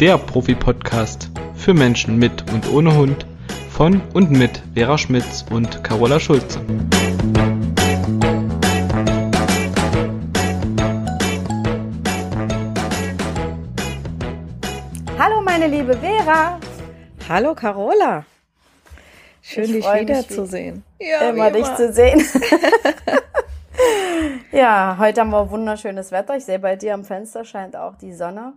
der Profi-Podcast für Menschen mit und ohne Hund von und mit Vera Schmitz und Carola Schulze. Hallo meine liebe Vera. Hallo Carola. Schön, Ich dich wiederzusehen. Ja, immer dich zu sehen. ja, heute haben wir wunderschönes Wetter. Ich sehe bei dir am Fenster scheint auch die Sonne.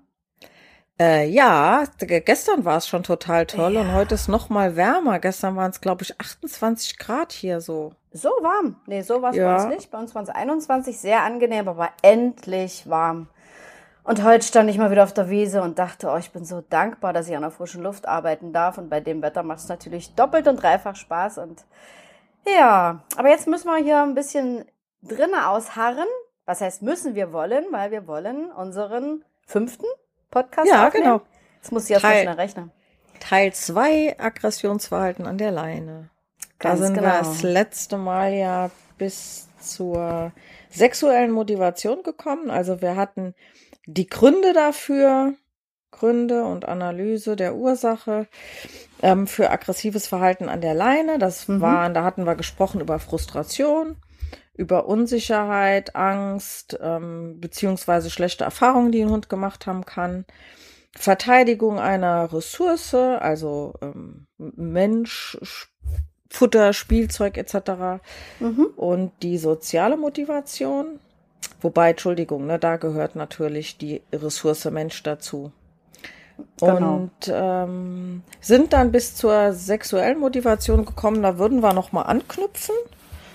Äh, ja, gestern war es schon total toll und heute ist noch mal wärmer. Gestern waren es, glaube ich, 28 Grad hier so. So warm. Nee, so war es Ja. bei uns nicht. Bei uns waren es 21, sehr angenehm, aber endlich warm. Und heute stand ich mal wieder auf der Wiese und dachte, oh, ich bin so dankbar, dass ich an der frischen Luft arbeiten darf. Und bei dem Wetter macht es natürlich doppelt und dreifach Spaß. Und ja, aber jetzt müssen wir hier ein bisschen drinnen ausharren. Was heißt müssen wir wollen? Weil wir wollen unseren fünften Podcast Ja, aufnehmen. genau. Jetzt muss ich erst mal Teil- schnell rechnen. Teil 2 Aggressionsverhalten an der Leine. Da Ganz sind genau. wir das letzte Mal ja bis zur sexuellen Motivation gekommen. Also wir hatten die Gründe dafür, Gründe und Analyse der Ursache ähm, für aggressives Verhalten an der Leine. Das Mhm. waren, da hatten wir gesprochen über Frustration, über Unsicherheit, Angst, ähm, beziehungsweise schlechte Erfahrungen, die ein Hund gemacht haben kann. Verteidigung einer Ressource, also ähm, Mensch, Sch- Futter, Spielzeug etc. Mhm. Und die soziale Motivation, wobei, Entschuldigung, ne, da gehört natürlich die Ressource Mensch dazu. Genau. Und ähm, sind dann bis zur sexuellen Motivation gekommen, da würden wir nochmal anknüpfen.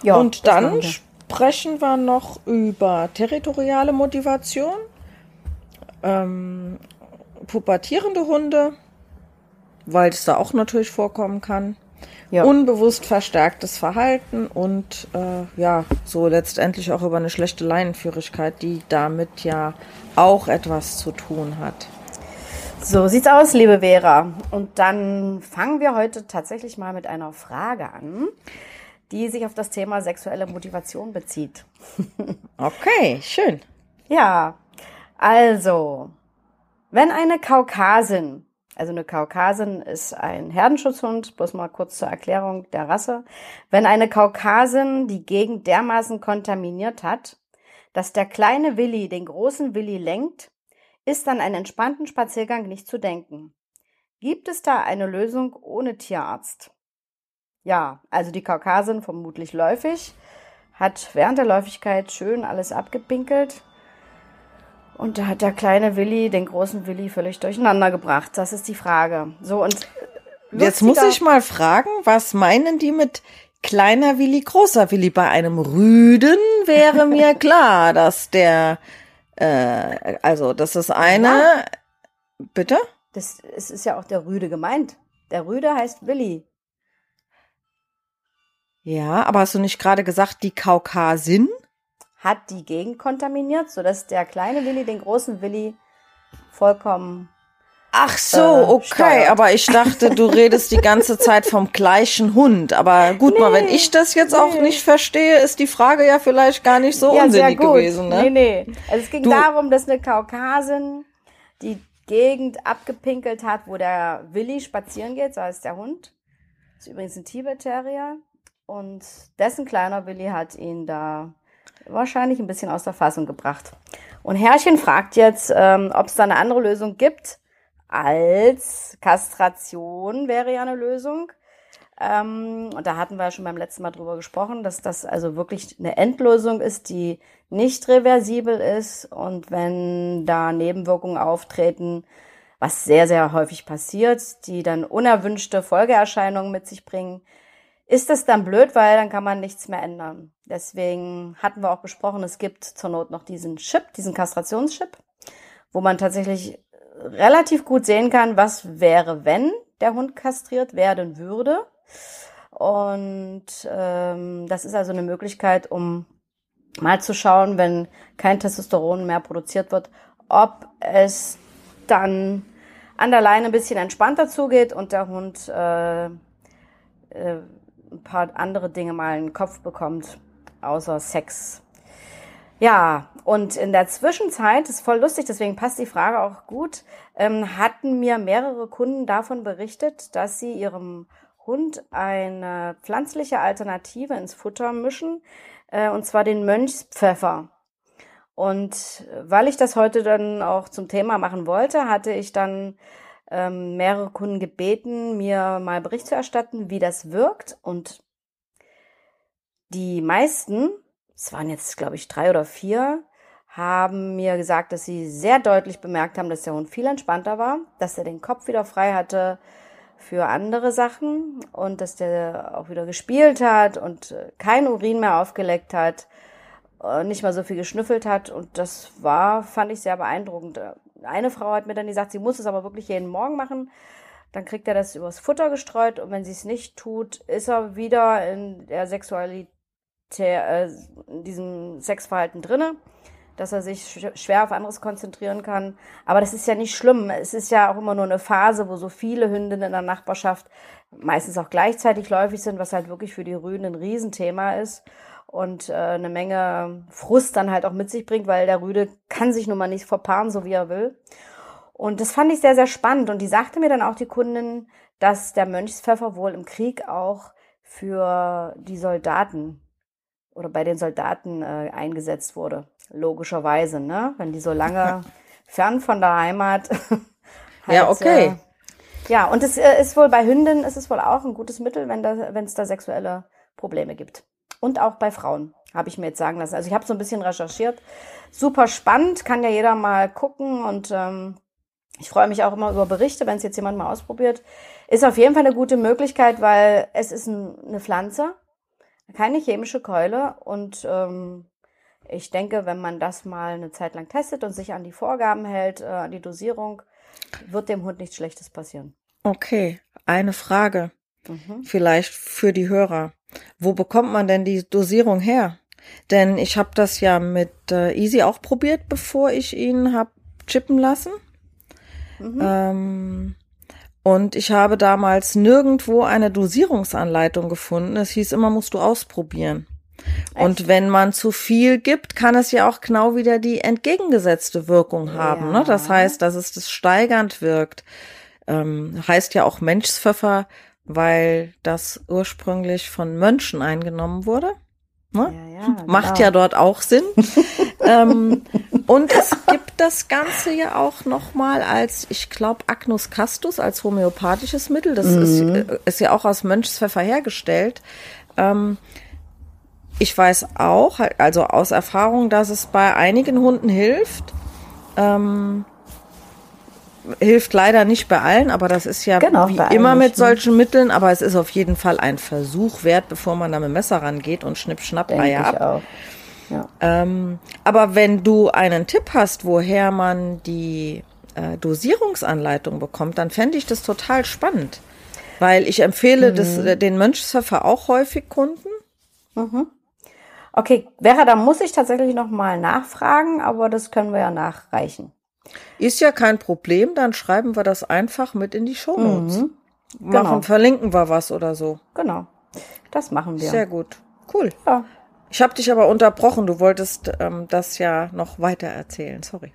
Ja, und dann sprechen wir noch über territoriale Motivation, ähm, pubertierende Hunde, weil es da auch natürlich vorkommen kann. Ja. Unbewusst verstärktes Verhalten und äh, ja, so letztendlich auch über eine schlechte Leinenführigkeit, die damit ja auch etwas zu tun hat. So sieht's aus, liebe Vera. Und dann fangen wir heute tatsächlich mal mit einer Frage an, die sich auf das Thema sexuelle Motivation bezieht. Okay, schön. Ja, also, wenn eine Kaukasin, also eine Kaukasin ist ein Herdenschutzhund, bloß mal kurz zur Erklärung der Rasse, wenn eine Kaukasin die Gegend dermaßen kontaminiert hat, dass der kleine Willi den großen Willi lenkt, ist an einen entspannten Spaziergang nicht zu denken. Gibt es da eine Lösung ohne Tierarzt? Ja, also die Kaukasin vermutlich läufig, hat während der Läufigkeit schön alles abgepinkelt. Und da hat der kleine Willi den großen Willi völlig durcheinander gebracht. Das ist die Frage. So und äh, Jetzt muss ich mal fragen, was meinen die mit kleiner Willi, großer Willi? Bei einem Rüden wäre mir klar, dass der, äh, also das ist eine, bitte? Das es ist ja auch der Rüde gemeint. Der Rüde heißt Willi. Ja, aber hast du nicht gerade gesagt, die Kaukasin? Hat die Gegend kontaminiert, sodass der kleine Willi den großen Willi vollkommen. Ach so, Äh, okay, steuert. aber ich dachte, du redest die ganze Zeit vom gleichen Hund. Aber gut, mal, wenn ich das jetzt auch nee. nicht verstehe, ist die Frage ja vielleicht gar nicht so unsinnig gewesen, ne? Nee, nee. Also es ging Du- darum, dass eine Kaukasin die Gegend abgepinkelt hat, wo der Willi spazieren geht, so heißt der Hund. Das ist übrigens ein Tibet-Terrier. Und dessen kleiner Willi hat ihn da wahrscheinlich ein bisschen aus der Fassung gebracht. Und Herrchen fragt jetzt, ähm, ob es da eine andere Lösung gibt als Kastration wäre ja eine Lösung. Ähm, und da hatten wir ja schon beim letzten Mal drüber gesprochen, dass das also wirklich eine Endlösung ist, die nicht reversibel ist. Und wenn da Nebenwirkungen auftreten, was sehr, sehr häufig passiert, die dann unerwünschte Folgeerscheinungen mit sich bringen, ist das dann blöd, weil dann kann man nichts mehr ändern. Deswegen hatten wir auch besprochen, es gibt zur Not noch diesen Chip, diesen Kastrationschip, wo man tatsächlich relativ gut sehen kann, was wäre, wenn der Hund kastriert werden würde. Und ähm, das ist also eine Möglichkeit, um mal zu schauen, wenn kein Testosteron mehr produziert wird, ob es dann an der Leine ein bisschen entspannter zugeht und der Hund äh, äh, ein paar andere Dinge mal in den Kopf bekommt, außer Sex. Ja, und in der Zwischenzeit, ist voll lustig, deswegen passt die Frage auch gut, ähm, hatten mir mehrere Kunden davon berichtet, dass sie ihrem Hund eine pflanzliche Alternative ins Futter mischen, äh, und zwar den Mönchspfeffer. Und weil ich das heute dann auch zum Thema machen wollte, hatte ich dann ähm, mehrere Kunden gebeten, mir mal Bericht zu erstatten, wie das wirkt. Und die meisten, es waren jetzt, glaube ich, drei oder vier, haben mir gesagt, dass sie sehr deutlich bemerkt haben, dass der Hund viel entspannter war, dass er den Kopf wieder frei hatte für andere Sachen und dass der auch wieder gespielt hat und äh, kein Urin mehr aufgeleckt hat, äh, nicht mal so viel geschnüffelt hat und das war, fand ich sehr beeindruckend. Eine Frau hat mir dann gesagt, sie muss es aber wirklich jeden Morgen machen. Dann kriegt er das übers Futter gestreut und wenn sie es nicht tut, ist er wieder in der Sexualität, äh, in diesem Sexverhalten drinne dass er sich schwer auf anderes konzentrieren kann. Aber das ist ja nicht schlimm. Es ist ja auch immer nur eine Phase, wo so viele Hündinnen in der Nachbarschaft meistens auch gleichzeitig läufig sind, was halt wirklich für die Rüden ein Riesenthema ist und äh, eine Menge Frust dann halt auch mit sich bringt, weil der Rüde kann sich nun mal nicht verpaaren, so wie er will. Und das fand ich sehr, sehr spannend. Und die sagte mir dann auch die Kundin, dass der Mönchspfeffer wohl im Krieg auch für die Soldaten oder bei den Soldaten äh, eingesetzt wurde. Logischerweise, ne? Wenn die so lange fern von der Heimat. halt, ja, okay. Äh, ja, und es äh, ist wohl bei Hündinnen ist es wohl auch ein gutes Mittel, wenn da, wenn es da sexuelle Probleme gibt. Und auch bei Frauen, habe ich mir jetzt sagen lassen. Also ich habe so ein bisschen recherchiert. Super spannend, kann ja jeder mal gucken und ähm, ich freue mich auch immer über Berichte, wenn es jetzt jemand mal ausprobiert. Ist auf jeden Fall eine gute Möglichkeit, weil es ist ein, eine Pflanze, keine chemische Keule und ähm, ich denke, wenn man das mal eine Zeit lang testet und sich an die Vorgaben hält, äh, an die Dosierung, wird dem Hund nichts Schlechtes passieren. Okay, eine Frage. Mhm. Vielleicht für die Hörer. Wo bekommt man denn die Dosierung her? Denn ich habe das ja mit äh, Easy auch probiert, bevor ich ihn hab chippen lassen. Mhm. Ähm, und ich habe damals nirgendwo eine Dosierungsanleitung gefunden. Es hieß immer, musst du ausprobieren. Echt? Und wenn man zu viel gibt, kann es ja auch genau wieder die entgegengesetzte Wirkung haben. Ja. Ne? Das heißt, dass es das steigernd wirkt. Ähm, heißt ja auch Menschspfeffer, weil das ursprünglich von Mönchen eingenommen wurde. Ne? Ja, ja, Macht genau. ja dort auch Sinn. ähm, und es gibt das Ganze ja auch nochmal als, ich glaube, Agnus castus als homöopathisches Mittel. Das mhm. ist, äh, ist, ja auch aus Mönchspfeffer hergestellt. Ähm, ich weiß auch, also aus Erfahrung, dass es bei einigen Hunden hilft. Ähm, hilft leider nicht bei allen, aber das ist ja genau, wie immer mit ne? solchen Mitteln, aber es ist auf jeden Fall ein Versuch wert, bevor man da mit dem Messer rangeht und schnipp, schnapp, Denk Eier ab. Auch. Ja. Ähm, aber wenn du einen Tipp hast, woher man die äh, Dosierungsanleitung bekommt, dann fände ich das total spannend. Weil ich empfehle mhm. das, äh, den Mönchspfeffer auch häufig Kunden. Mhm. Okay, Vera, da muss ich tatsächlich noch mal nachfragen, aber das können wir ja nachreichen. Ist ja kein Problem, dann schreiben wir das einfach mit in die Show Notes. Mhm. Genau. Machen, verlinken wir was oder so. Genau, das machen wir. Sehr gut, cool. Ja. Ich habe dich aber unterbrochen. Du wolltest ähm, das ja noch weiter erzählen. Sorry.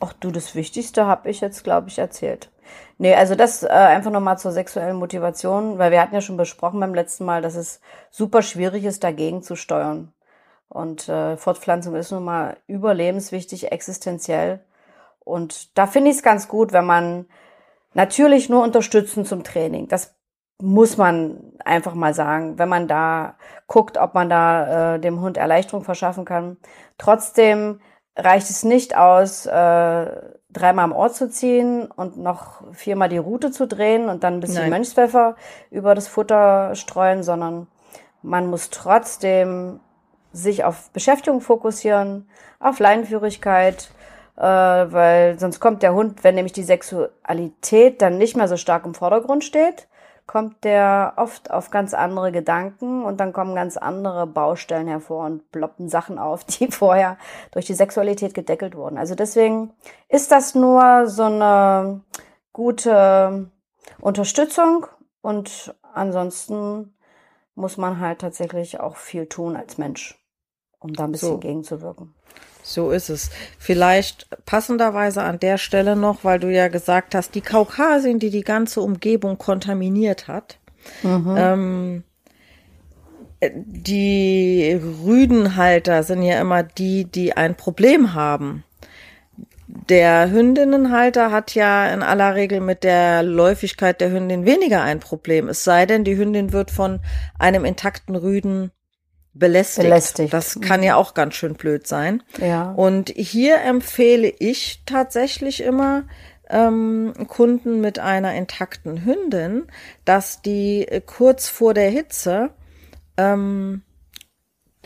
Ach du, das Wichtigste habe ich jetzt, glaube ich, erzählt. Nee, also das äh, einfach nochmal zur sexuellen Motivation, weil wir hatten ja schon besprochen beim letzten Mal, dass es super schwierig ist, dagegen zu steuern. Und äh, Fortpflanzung ist nun mal überlebenswichtig, existenziell. Und da finde ich es ganz gut, wenn man natürlich nur unterstützen zum Training. Das muss man einfach mal sagen, wenn man da guckt, ob man da äh, dem Hund Erleichterung verschaffen kann. Trotzdem reicht es nicht aus, äh, dreimal am Ort zu ziehen und noch viermal die Route zu drehen und dann ein bisschen Nein. Mönchspfeffer über das Futter streuen, sondern man muss trotzdem sich auf Beschäftigung fokussieren, auf Leinenführigkeit, äh, weil sonst kommt der Hund, wenn nämlich die Sexualität dann nicht mehr so stark im Vordergrund steht, kommt der oft auf ganz andere Gedanken und dann kommen ganz andere Baustellen hervor und ploppen Sachen auf, die vorher durch die Sexualität gedeckelt wurden. Also deswegen ist das nur so eine gute Unterstützung und ansonsten muss man halt tatsächlich auch viel tun als Mensch. um da ein bisschen So. gegenzuwirken. So ist es. Vielleicht passenderweise an der Stelle noch, weil du ja gesagt hast, die Kaukasien, die die ganze Umgebung kontaminiert hat. Ähm, äh, die Rüdenhalter sind ja immer die, die ein Problem haben. Der Hündinnenhalter hat ja in aller Regel mit der Läufigkeit der Hündin weniger ein Problem. Es sei denn, die Hündin wird von einem intakten Rüden belästigt. Belästigt. Das kann ja auch ganz schön blöd sein. Ja. Und hier empfehle ich tatsächlich immer ähm, Kunden mit einer intakten Hündin, dass die äh, kurz vor der Hitze, ähm,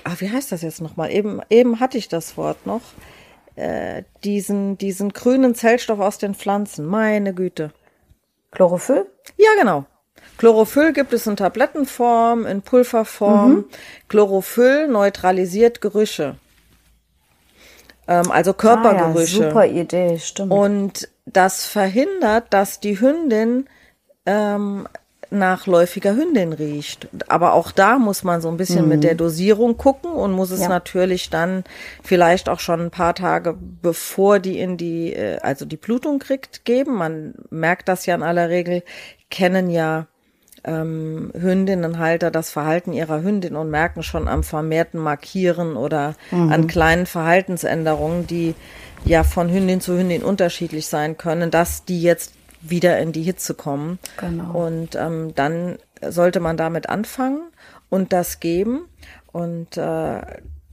ah, wie heißt das jetzt nochmal? Eben, eben hatte ich das Wort noch. Äh, diesen, diesen grünen Zellstoff aus den Pflanzen. Meine Güte. Chlorophyll? Ja, genau. Chlorophyll gibt es in Tablettenform, in Pulverform. Chlorophyll neutralisiert Gerüche. Ähm, also Körpergerüche. Ah, ja, super Idee, stimmt. Und das verhindert, dass die Hündin ähm, nach läufiger Hündin riecht. Aber auch da muss man so ein bisschen mit der Dosierung gucken und muss es Ja. natürlich dann vielleicht auch schon ein paar Tage bevor die in die, äh, also die Blutung kriegt, geben. Man merkt das ja in aller Regel, kennen ja ähm, Hündinnenhalter das Verhalten ihrer Hündin und merken schon am vermehrten Markieren oder an kleinen Verhaltensänderungen, die ja von Hündin zu Hündin unterschiedlich sein können, dass die jetzt wieder in die Hitze kommen. Genau. Und ähm, dann sollte man damit anfangen und das geben. Und äh,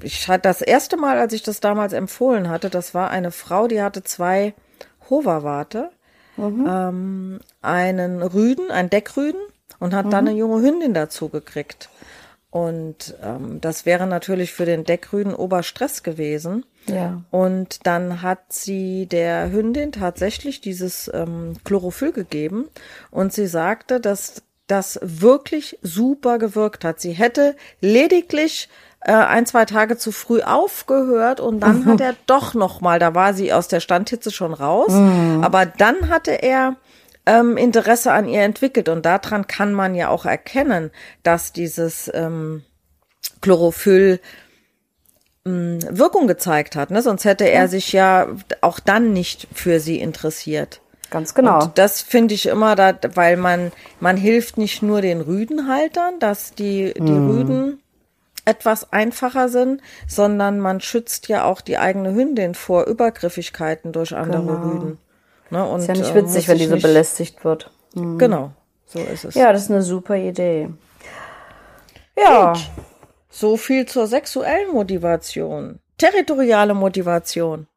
ich hatte das erste Mal, als ich das damals empfohlen hatte, das war eine Frau, die hatte zwei Hoverwarte, ähm, einen Rüden, einen Deckrüden und hat dann eine junge Hündin dazu gekriegt. Und ähm, das wäre natürlich für den Deckrüden Oberstress gewesen. Ja. Und dann hat sie der Hündin tatsächlich dieses ähm, Chlorophyll gegeben und sie sagte, dass das wirklich super gewirkt hat. Sie hätte lediglich äh, ein, zwei Tage zu früh aufgehört und dann hat er doch noch mal, da war sie aus der Standhitze schon raus, aber dann hatte er ähm, Interesse an ihr entwickelt und daran kann man ja auch erkennen, dass dieses ähm, Chlorophyll Wirkung gezeigt hat, ne? Sonst hätte er sich ja auch dann nicht für sie interessiert. Ganz genau. Und das finde ich immer, da, weil man, man hilft nicht nur den Rüdenhaltern, dass die, die Mhm. Rüden etwas einfacher sind, sondern man schützt ja auch die eigene Hündin vor Übergriffigkeiten durch andere Genau. Rüden. Ne? Und, ist ja nicht äh, witzig, wenn ich die so nicht- belästigt wird. Genau, so ist es. Ja, das ist eine super Idee. Ja, So viel zur sexuellen Motivation. Territoriale Motivation.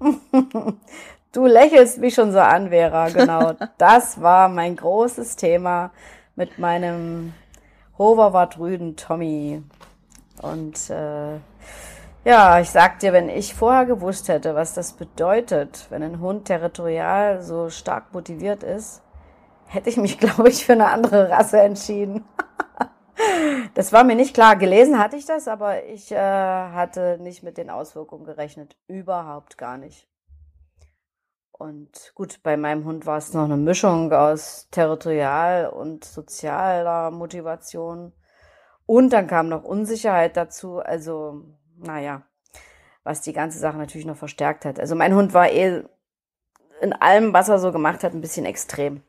du lächelst mich schon so an, Vera. Genau, das war mein großes Thema mit meinem Hoverwart-Rüden Tommy. Und äh, ja, ich sag dir, wenn ich vorher gewusst hätte, was das bedeutet, wenn ein Hund territorial so stark motiviert ist, hätte ich mich, glaube ich, für eine andere Rasse entschieden. Das war mir nicht klar. Gelesen hatte ich das, aber ich äh, hatte nicht mit den Auswirkungen gerechnet. Überhaupt gar nicht. Und gut, bei meinem Hund war es noch eine Mischung aus territorial und sozialer Motivation. Und dann kam noch Unsicherheit dazu. Also, naja, was die ganze Sache natürlich noch verstärkt hat. Also mein Hund war eh in allem, was er so gemacht hat, ein bisschen extrem.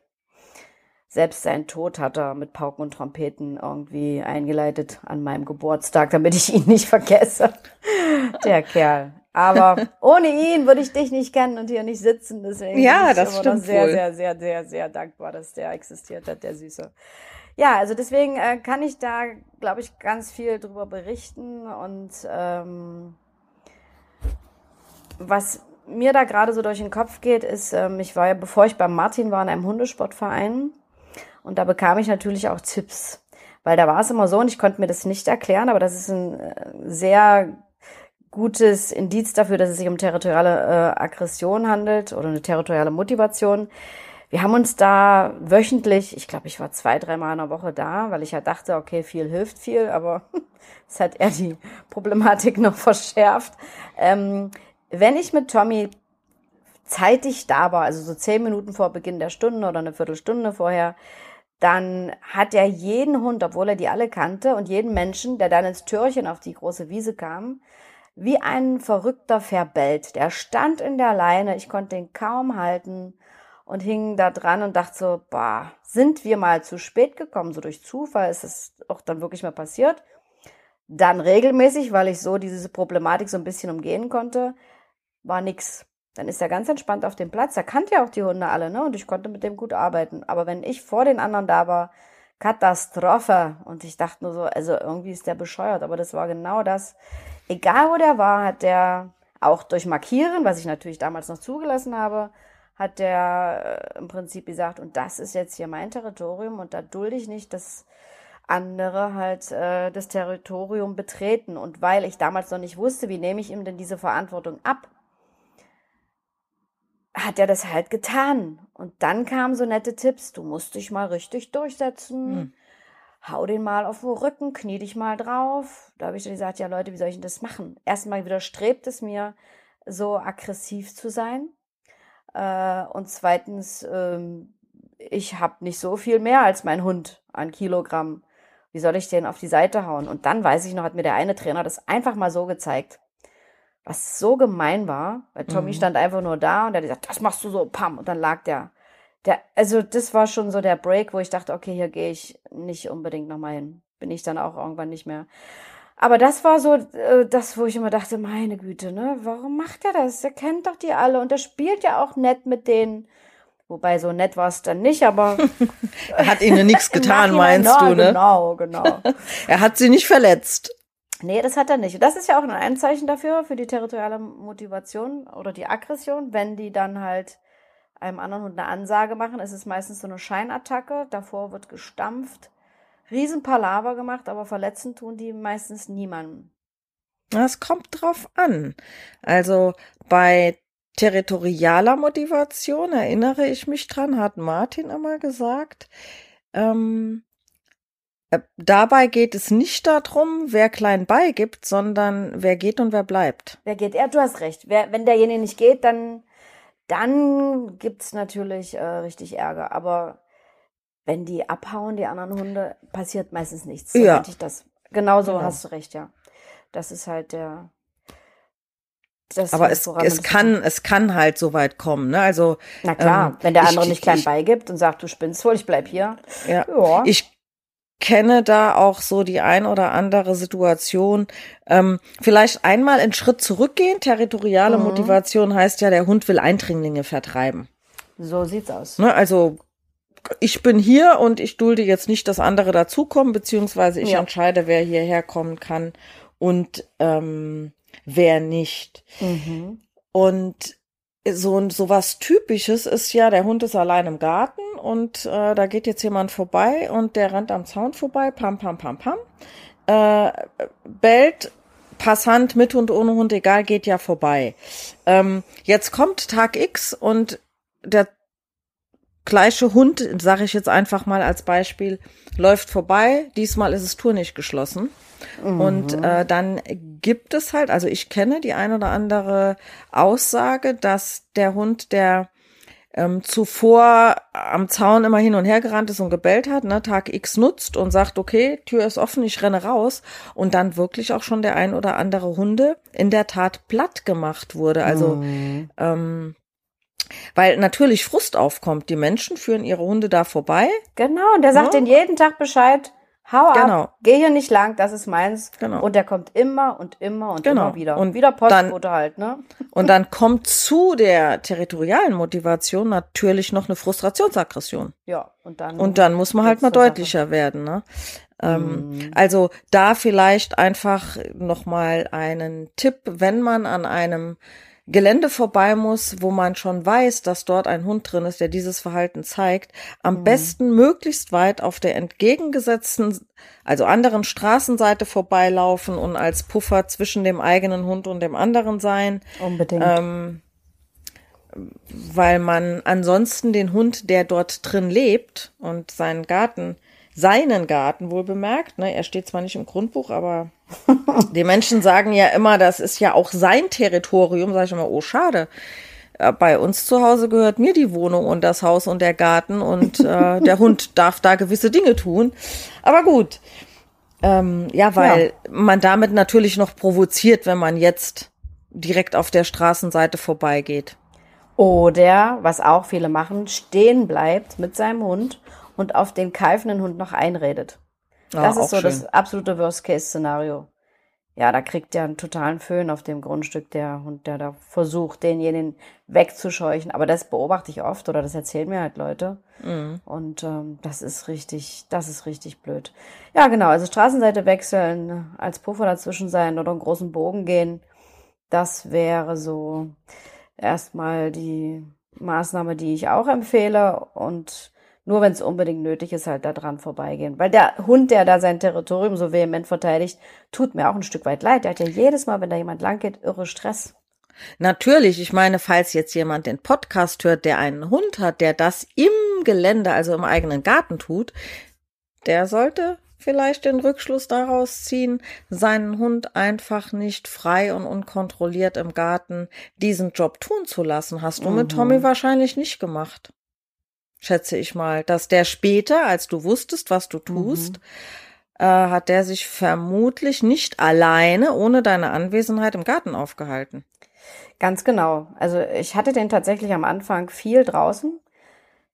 Selbst seinen Tod hat er mit Pauken und Trompeten irgendwie eingeleitet an meinem Geburtstag, damit ich ihn nicht vergesse. Der Kerl. Aber ohne ihn würde ich dich nicht kennen und hier nicht sitzen. Deswegen Ja, bin ich das stimmt sehr, wohl. sehr, sehr, sehr, sehr dankbar, dass der existiert hat, der Süße. Ja, also deswegen äh, kann ich da, glaube ich, ganz viel drüber berichten und ähm, was mir da gerade so durch den Kopf geht, ist, ähm, ich war ja, bevor ich beim Martin war, in einem Hundesportverein und da bekam ich natürlich auch Tipps, weil da war es immer so und ich konnte mir das nicht erklären, aber das ist ein äh, sehr gutes Indiz dafür, dass es sich um territoriale äh, Aggression handelt oder eine territoriale Motivation. Wir haben uns da wöchentlich, ich glaube, ich war zwei, dreimal in der Woche da, weil ich ja dachte, okay, viel hilft viel, aber es hat eher die Problematik noch verschärft. Ähm, wenn ich mit Tommy zeitig da war, also so zehn Minuten vor Beginn der Stunde oder eine Viertelstunde vorher, dann hat er jeden Hund, obwohl er die alle kannte, und jeden Menschen, der dann ins Türchen auf die große Wiese kam, wie ein Verrückter verbellt. Der stand in der Leine, ich konnte ihn kaum halten und hing da dran und dachte so, bah, sind wir mal zu spät gekommen? So durch Zufall ist es auch dann wirklich mal passiert. Dann regelmäßig, weil ich so diese Problematik so ein bisschen umgehen konnte, war nix. Dann ist er ganz entspannt auf dem Platz. Er kannte ja auch die Hunde alle, ne? Und ich konnte mit dem gut arbeiten. Aber wenn ich vor den anderen da war, Katastrophe. Und ich dachte nur so, also irgendwie ist der bescheuert. Aber das war genau das. Egal wo der war, hat der auch durch Markieren, was ich natürlich damals noch zugelassen habe, hat der äh, im Prinzip gesagt, und das ist jetzt hier mein Territorium und da dulde ich nicht, dass andere halt äh, das Territorium betreten. Und weil ich damals noch nicht wusste, wie nehme ich ihm denn diese Verantwortung ab, hat er das halt getan. Und dann kamen so nette Tipps, du musst dich mal richtig durchsetzen. Hm. Hau den mal auf den Rücken, knie dich mal drauf. Da habe ich dann gesagt, ja Leute, wie soll ich denn das machen? Erstmal widerstrebt es mir, so aggressiv zu sein. Äh, und zweitens, ähm, ich habe nicht so viel mehr als mein Hund an Kilogramm. Wie soll ich den auf die Seite hauen? Und dann weiß ich noch, hat mir der eine Trainer das einfach mal so gezeigt was so gemein war, weil Tommy mhm. stand einfach nur da und er hat gesagt, das machst du so, pam, und dann lag der. der. Also das war schon so der Break, wo ich dachte, okay, hier gehe ich nicht unbedingt nochmal hin. Bin ich dann auch irgendwann nicht mehr. Aber das war so äh, das, wo ich immer dachte, meine Güte, ne, warum macht er das? Er kennt doch die alle und er spielt ja auch nett mit denen. Wobei so nett war es dann nicht, aber er hat ihnen nichts getan, meinst du, ne? Genau, genau. er hat sie nicht verletzt. Nee, das hat er nicht. Und das ist ja auch ein Anzeichen dafür, für die territoriale Motivation oder die Aggression. Wenn die dann halt einem anderen Hund eine Ansage machen, ist es meistens so eine Scheinattacke. Davor wird gestampft, Riesenpalaver gemacht, aber verletzen tun die meistens niemanden. Das kommt drauf an. Also bei territorialer Motivation erinnere ich mich dran, hat Martin immer gesagt, ähm, äh, dabei geht es nicht darum, wer klein beigibt, sondern wer geht und wer bleibt. Wer geht? Ja, du hast recht. Wer, wenn derjenige nicht geht, dann, dann gibt's natürlich äh, richtig Ärger. Aber wenn die abhauen, die anderen Hunde, passiert meistens nichts. So ja. Ich das. Genauso genau. hast du recht, ja. Das ist halt der. Das aber es, es kann, es kann halt so weit kommen, ne? Also. Na klar, ähm, wenn der andere ich, nicht klein ich, beigibt und sagt, du spinnst wohl, ich bleib hier. Ja. ja. Ich kenne da auch so die ein oder andere Situation. Ähm, vielleicht einmal einen Schritt zurückgehen. Territoriale mhm. Motivation heißt ja, der Hund will Eindringlinge vertreiben. So sieht's aus. Ne, also ich bin hier und ich dulde jetzt nicht, dass andere dazukommen, beziehungsweise ich ja. entscheide, wer hierher kommen kann und ähm, wer nicht. Mhm. Und so, so was Typisches ist ja, der Hund ist allein im Garten und äh, da geht jetzt jemand vorbei und der rennt am Zaun vorbei, pam, pam, pam, pam, äh, bellt, Passant mit Hund, ohne Hund, egal, geht ja vorbei. Ähm, jetzt kommt Tag X und der gleiche Hund, sage ich jetzt einfach mal als Beispiel, läuft vorbei. Diesmal ist es Tour nicht geschlossen. Mhm. Und äh, dann gibt es halt, also ich kenne die ein oder andere Aussage, dass der Hund, der ähm, zuvor am Zaun immer hin und her gerannt ist und gebellt hat, ne, Tag X nutzt und sagt, okay, Tür ist offen, ich renne raus und dann wirklich auch schon der ein oder andere Hunde in der Tat platt gemacht wurde. Also mhm. ähm, weil natürlich Frust aufkommt. Die Menschen führen ihre Hunde da vorbei. Genau, und der sagt ja. Ne? den jeden Tag Bescheid. Hau genau. ab, geh hier nicht lang, das ist meins. Genau. Und der kommt immer und immer und genau. immer wieder. Und wieder Postbote halt, ne? Und dann kommt zu der territorialen Motivation natürlich noch eine Frustrationsaggression. Ja, und dann. Und dann muss man halt mal deutlicher Sache. werden, ne? Ähm, mhm. Also da vielleicht einfach nochmal einen Tipp, wenn man an einem Gelände vorbei muss, wo man schon weiß, dass dort ein Hund drin ist, der dieses Verhalten zeigt, am mhm. besten möglichst weit auf der entgegengesetzten, also anderen Straßenseite vorbeilaufen und als Puffer zwischen dem eigenen Hund und dem anderen sein. Unbedingt. Ähm, weil man ansonsten den Hund, der dort drin lebt und seinen Garten seinen Garten wohl bemerkt. Ne? Er steht zwar nicht im Grundbuch, aber die Menschen sagen ja immer, das ist ja auch sein Territorium. Sag ich immer, oh schade. Äh, bei uns zu Hause gehört mir die Wohnung und das Haus und der Garten und äh, der Hund darf da gewisse Dinge tun. Aber gut. Ähm, ja, weil ja. man damit natürlich noch provoziert, wenn man jetzt direkt auf der Straßenseite vorbeigeht. Oder, was auch viele machen, stehen bleibt mit seinem Hund und auf den keifenden Hund noch einredet. Ah, das ah, ist so schön. das absolute Worst-Case-Szenario. Ja, da kriegt er einen totalen Föhn auf dem Grundstück, der Hund, der da versucht, denjenigen wegzuscheuchen. Aber das beobachte ich oft oder das erzählen mir halt Leute. Mhm. Und ähm, das ist richtig, das ist richtig blöd. Ja, genau. Also Straßenseite wechseln, als Puffer dazwischen sein oder einen großen Bogen gehen. Das wäre so erstmal die Maßnahme, die ich auch empfehle. Und nur wenn es unbedingt nötig ist, halt da dran vorbeigehen. Weil der Hund, der da sein Territorium so vehement verteidigt, tut mir auch ein Stück weit leid. Der hat ja jedes Mal, wenn da jemand lang geht, irre Stress. Natürlich, ich meine, falls jetzt jemand den Podcast hört, der einen Hund hat, der das im Gelände, also im eigenen Garten tut, der sollte vielleicht den Rückschluss daraus ziehen, seinen Hund einfach nicht frei und unkontrolliert im Garten diesen Job tun zu lassen. Hast du mhm. mit Tommy wahrscheinlich nicht gemacht schätze ich mal, dass der später, als du wusstest, was du tust, mhm. äh, hat der sich vermutlich nicht alleine ohne deine Anwesenheit im Garten aufgehalten. Ganz genau. Also ich hatte den tatsächlich am Anfang viel draußen.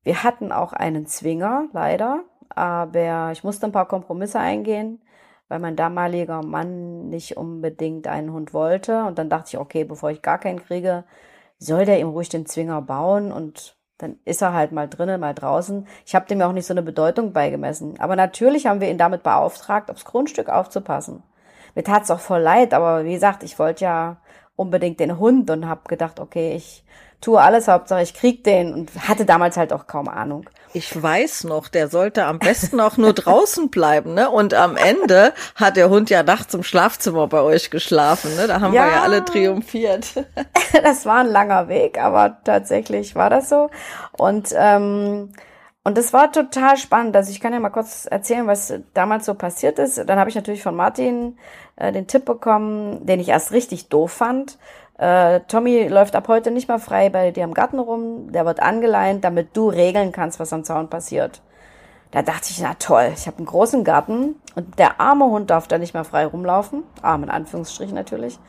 Wir hatten auch einen Zwinger, leider, aber ich musste ein paar Kompromisse eingehen, weil mein damaliger Mann nicht unbedingt einen Hund wollte. Und dann dachte ich, okay, bevor ich gar keinen kriege, soll der ihm ruhig den Zwinger bauen und dann ist er halt mal drinnen, mal draußen. Ich habe dem ja auch nicht so eine Bedeutung beigemessen. Aber natürlich haben wir ihn damit beauftragt, aufs Grundstück aufzupassen. Mir tat's auch voll leid, aber wie gesagt, ich wollte ja unbedingt den Hund und habe gedacht, okay, ich tue alles, Hauptsache ich krieg den und hatte damals halt auch kaum Ahnung. Ich weiß noch, der sollte am besten auch nur draußen bleiben, ne? Und am Ende hat der Hund ja nachts im Schlafzimmer bei euch geschlafen, ne? Da haben ja, wir ja alle triumphiert. das war ein langer Weg, aber tatsächlich war das so. Und ähm, und das war total spannend. Also ich kann ja mal kurz erzählen, was damals so passiert ist. Dann habe ich natürlich von Martin äh, den Tipp bekommen, den ich erst richtig doof fand. Äh, Tommy läuft ab heute nicht mehr frei bei dir im Garten rum. Der wird angeleint, damit du regeln kannst, was am Zaun passiert. Da dachte ich, na toll, ich habe einen großen Garten und der arme Hund darf da nicht mehr frei rumlaufen. Arm in Anführungsstrichen natürlich.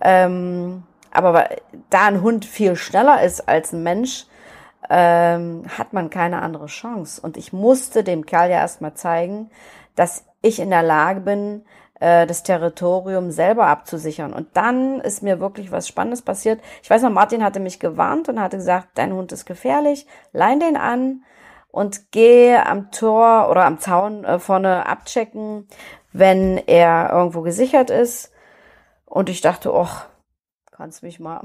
Ähm, aber da ein Hund viel schneller ist als ein Mensch, ähm, hat man keine andere Chance. Und ich musste dem Kerl ja erstmal zeigen, dass ich in der Lage bin, das Territorium selber abzusichern. Und dann ist mir wirklich was Spannendes passiert. Ich weiß noch, Martin hatte mich gewarnt und hatte gesagt, dein Hund ist gefährlich, lein den an und geh am Tor oder am Zaun äh, vorne abchecken, wenn er irgendwo gesichert ist. Und ich dachte, och, kannst mich mal.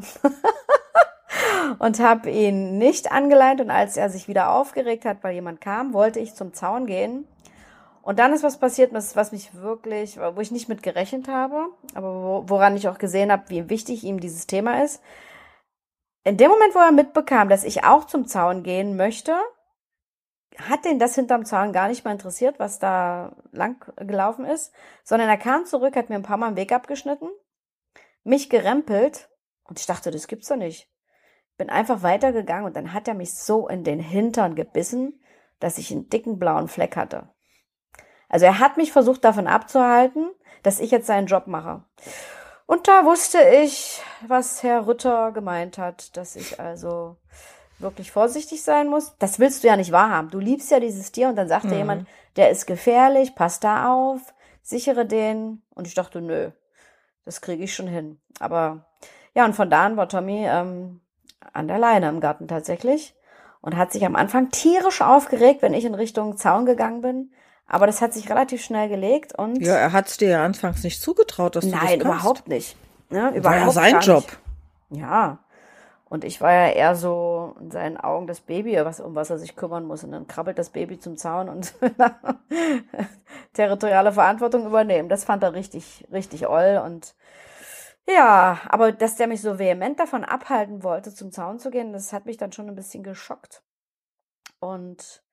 und habe ihn nicht angeleint. Und als er sich wieder aufgeregt hat, weil jemand kam, wollte ich zum Zaun gehen. Und dann ist was passiert, was, mich wirklich, wo ich nicht mit gerechnet habe, aber woran ich auch gesehen habe, wie wichtig ihm dieses Thema ist. In dem Moment, wo er mitbekam, dass ich auch zum Zaun gehen möchte, hat den das hinterm Zaun gar nicht mal interessiert, was da lang gelaufen ist, sondern er kam zurück, hat mir ein paar Mal einen Weg abgeschnitten, mich gerempelt und ich dachte, das gibt's doch nicht. Bin einfach weitergegangen und dann hat er mich so in den Hintern gebissen, dass ich einen dicken blauen Fleck hatte. Also er hat mich versucht davon abzuhalten, dass ich jetzt seinen Job mache. Und da wusste ich, was Herr Rütter gemeint hat, dass ich also wirklich vorsichtig sein muss. Das willst du ja nicht wahrhaben. Du liebst ja dieses Tier und dann sagt mhm. dir jemand, der ist gefährlich, pass da auf, sichere den. Und ich dachte, nö, das kriege ich schon hin. Aber ja, und von da an war Tommy ähm, an der Leine im Garten tatsächlich und hat sich am Anfang tierisch aufgeregt, wenn ich in Richtung Zaun gegangen bin. Aber das hat sich relativ schnell gelegt und. Ja, er hat es dir ja anfangs nicht zugetraut, dass du Nein, das überhaupt nicht. Ja, überhaupt war ja sein Job. Ja. Und ich war ja eher so in seinen Augen das Baby, was, um was er sich kümmern muss. Und dann krabbelt das Baby zum Zaun und territoriale Verantwortung übernehmen. Das fand er richtig, richtig oll. Und ja, aber dass der mich so vehement davon abhalten wollte, zum Zaun zu gehen, das hat mich dann schon ein bisschen geschockt. Und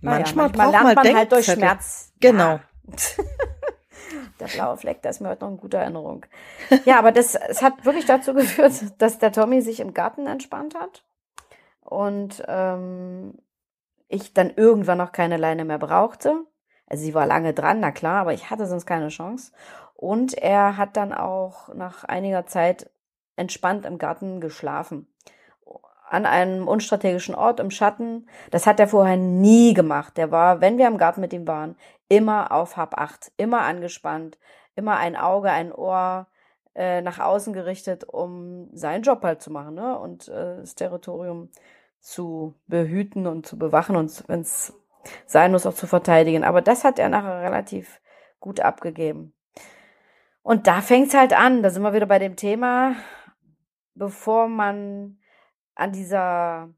Manchmal, ja, manchmal lernt man, man halt durch Schmerz. Genau. Ja. Der blaue Fleck, das ist mir heute noch eine gute Erinnerung. Ja, aber das, es hat wirklich dazu geführt, dass der Tommy sich im Garten entspannt hat. Und ähm, ich dann irgendwann noch keine Leine mehr brauchte. Also sie war lange dran, na klar, aber ich hatte sonst keine Chance. Und er hat dann auch nach einiger Zeit entspannt im Garten geschlafen. An einem unstrategischen Ort im Schatten. Das hat er vorher nie gemacht. Der war, wenn wir im Garten mit ihm waren, immer auf Hab 8, immer angespannt, immer ein Auge, ein Ohr äh, nach außen gerichtet, um seinen Job halt zu machen ne? und äh, das Territorium zu behüten und zu bewachen und wenn es sein muss, auch zu verteidigen. Aber das hat er nachher relativ gut abgegeben. Und da fängt es halt an, da sind wir wieder bei dem Thema, bevor man an dieser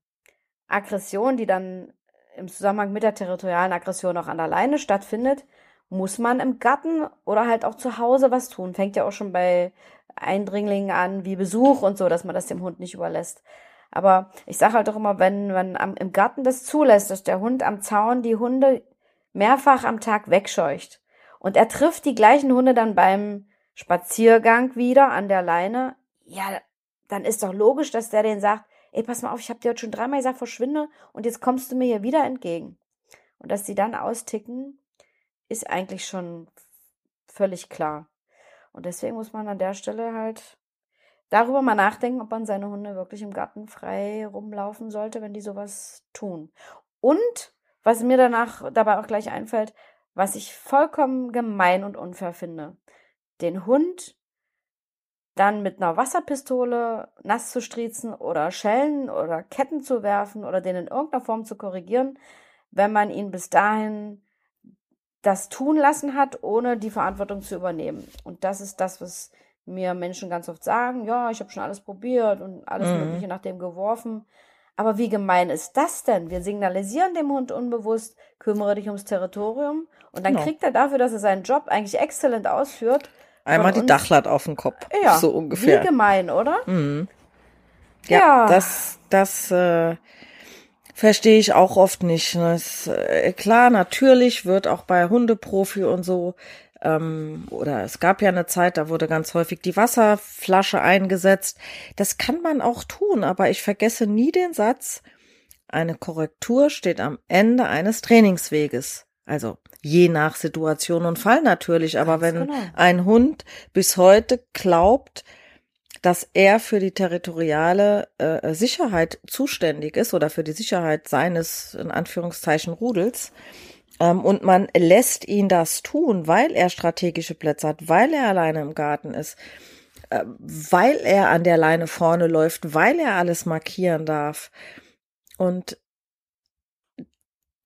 Aggression, die dann im Zusammenhang mit der territorialen Aggression auch an der Leine stattfindet, muss man im Garten oder halt auch zu Hause was tun. Fängt ja auch schon bei Eindringlingen an, wie Besuch und so, dass man das dem Hund nicht überlässt. Aber ich sage halt auch immer, wenn, wenn am, im Garten das zulässt, dass der Hund am Zaun die Hunde mehrfach am Tag wegscheucht und er trifft die gleichen Hunde dann beim Spaziergang wieder an der Leine, ja, dann ist doch logisch, dass der den sagt, ey, pass mal auf, ich habe dir heute schon dreimal gesagt, verschwinde und jetzt kommst du mir hier wieder entgegen. Und dass sie dann austicken, ist eigentlich schon völlig klar. Und deswegen muss man an der Stelle halt darüber mal nachdenken, ob man seine Hunde wirklich im Garten frei rumlaufen sollte, wenn die sowas tun. Und was mir danach dabei auch gleich einfällt, was ich vollkommen gemein und unfair finde, den Hund dann mit einer Wasserpistole nass zu striezen oder Schellen oder Ketten zu werfen oder den in irgendeiner Form zu korrigieren, wenn man ihn bis dahin das tun lassen hat, ohne die Verantwortung zu übernehmen. Und das ist das, was mir Menschen ganz oft sagen, ja, ich habe schon alles probiert und alles mhm. Mögliche nach dem geworfen. Aber wie gemein ist das denn? Wir signalisieren dem Hund unbewusst, kümmere dich ums Territorium. Und dann genau. kriegt er dafür, dass er seinen Job eigentlich exzellent ausführt. Einmal die Dachlatt auf den Kopf. Ja, so ungefähr. Wie gemein, oder? Mhm. Ja, ja, das, das äh, verstehe ich auch oft nicht. Das, äh, klar, natürlich wird auch bei Hundeprofi und so ähm, oder es gab ja eine Zeit, da wurde ganz häufig die Wasserflasche eingesetzt. Das kann man auch tun, aber ich vergesse nie den Satz, eine Korrektur steht am Ende eines Trainingsweges. Also je nach Situation und Fall natürlich, aber ganz wenn genau. ein Hund bis heute glaubt, dass er für die territoriale äh, Sicherheit zuständig ist oder für die Sicherheit seines in Anführungszeichen Rudels, ähm, und man lässt ihn das tun, weil er strategische Plätze hat, weil er alleine im Garten ist, äh, weil er an der Leine vorne läuft, weil er alles markieren darf. Und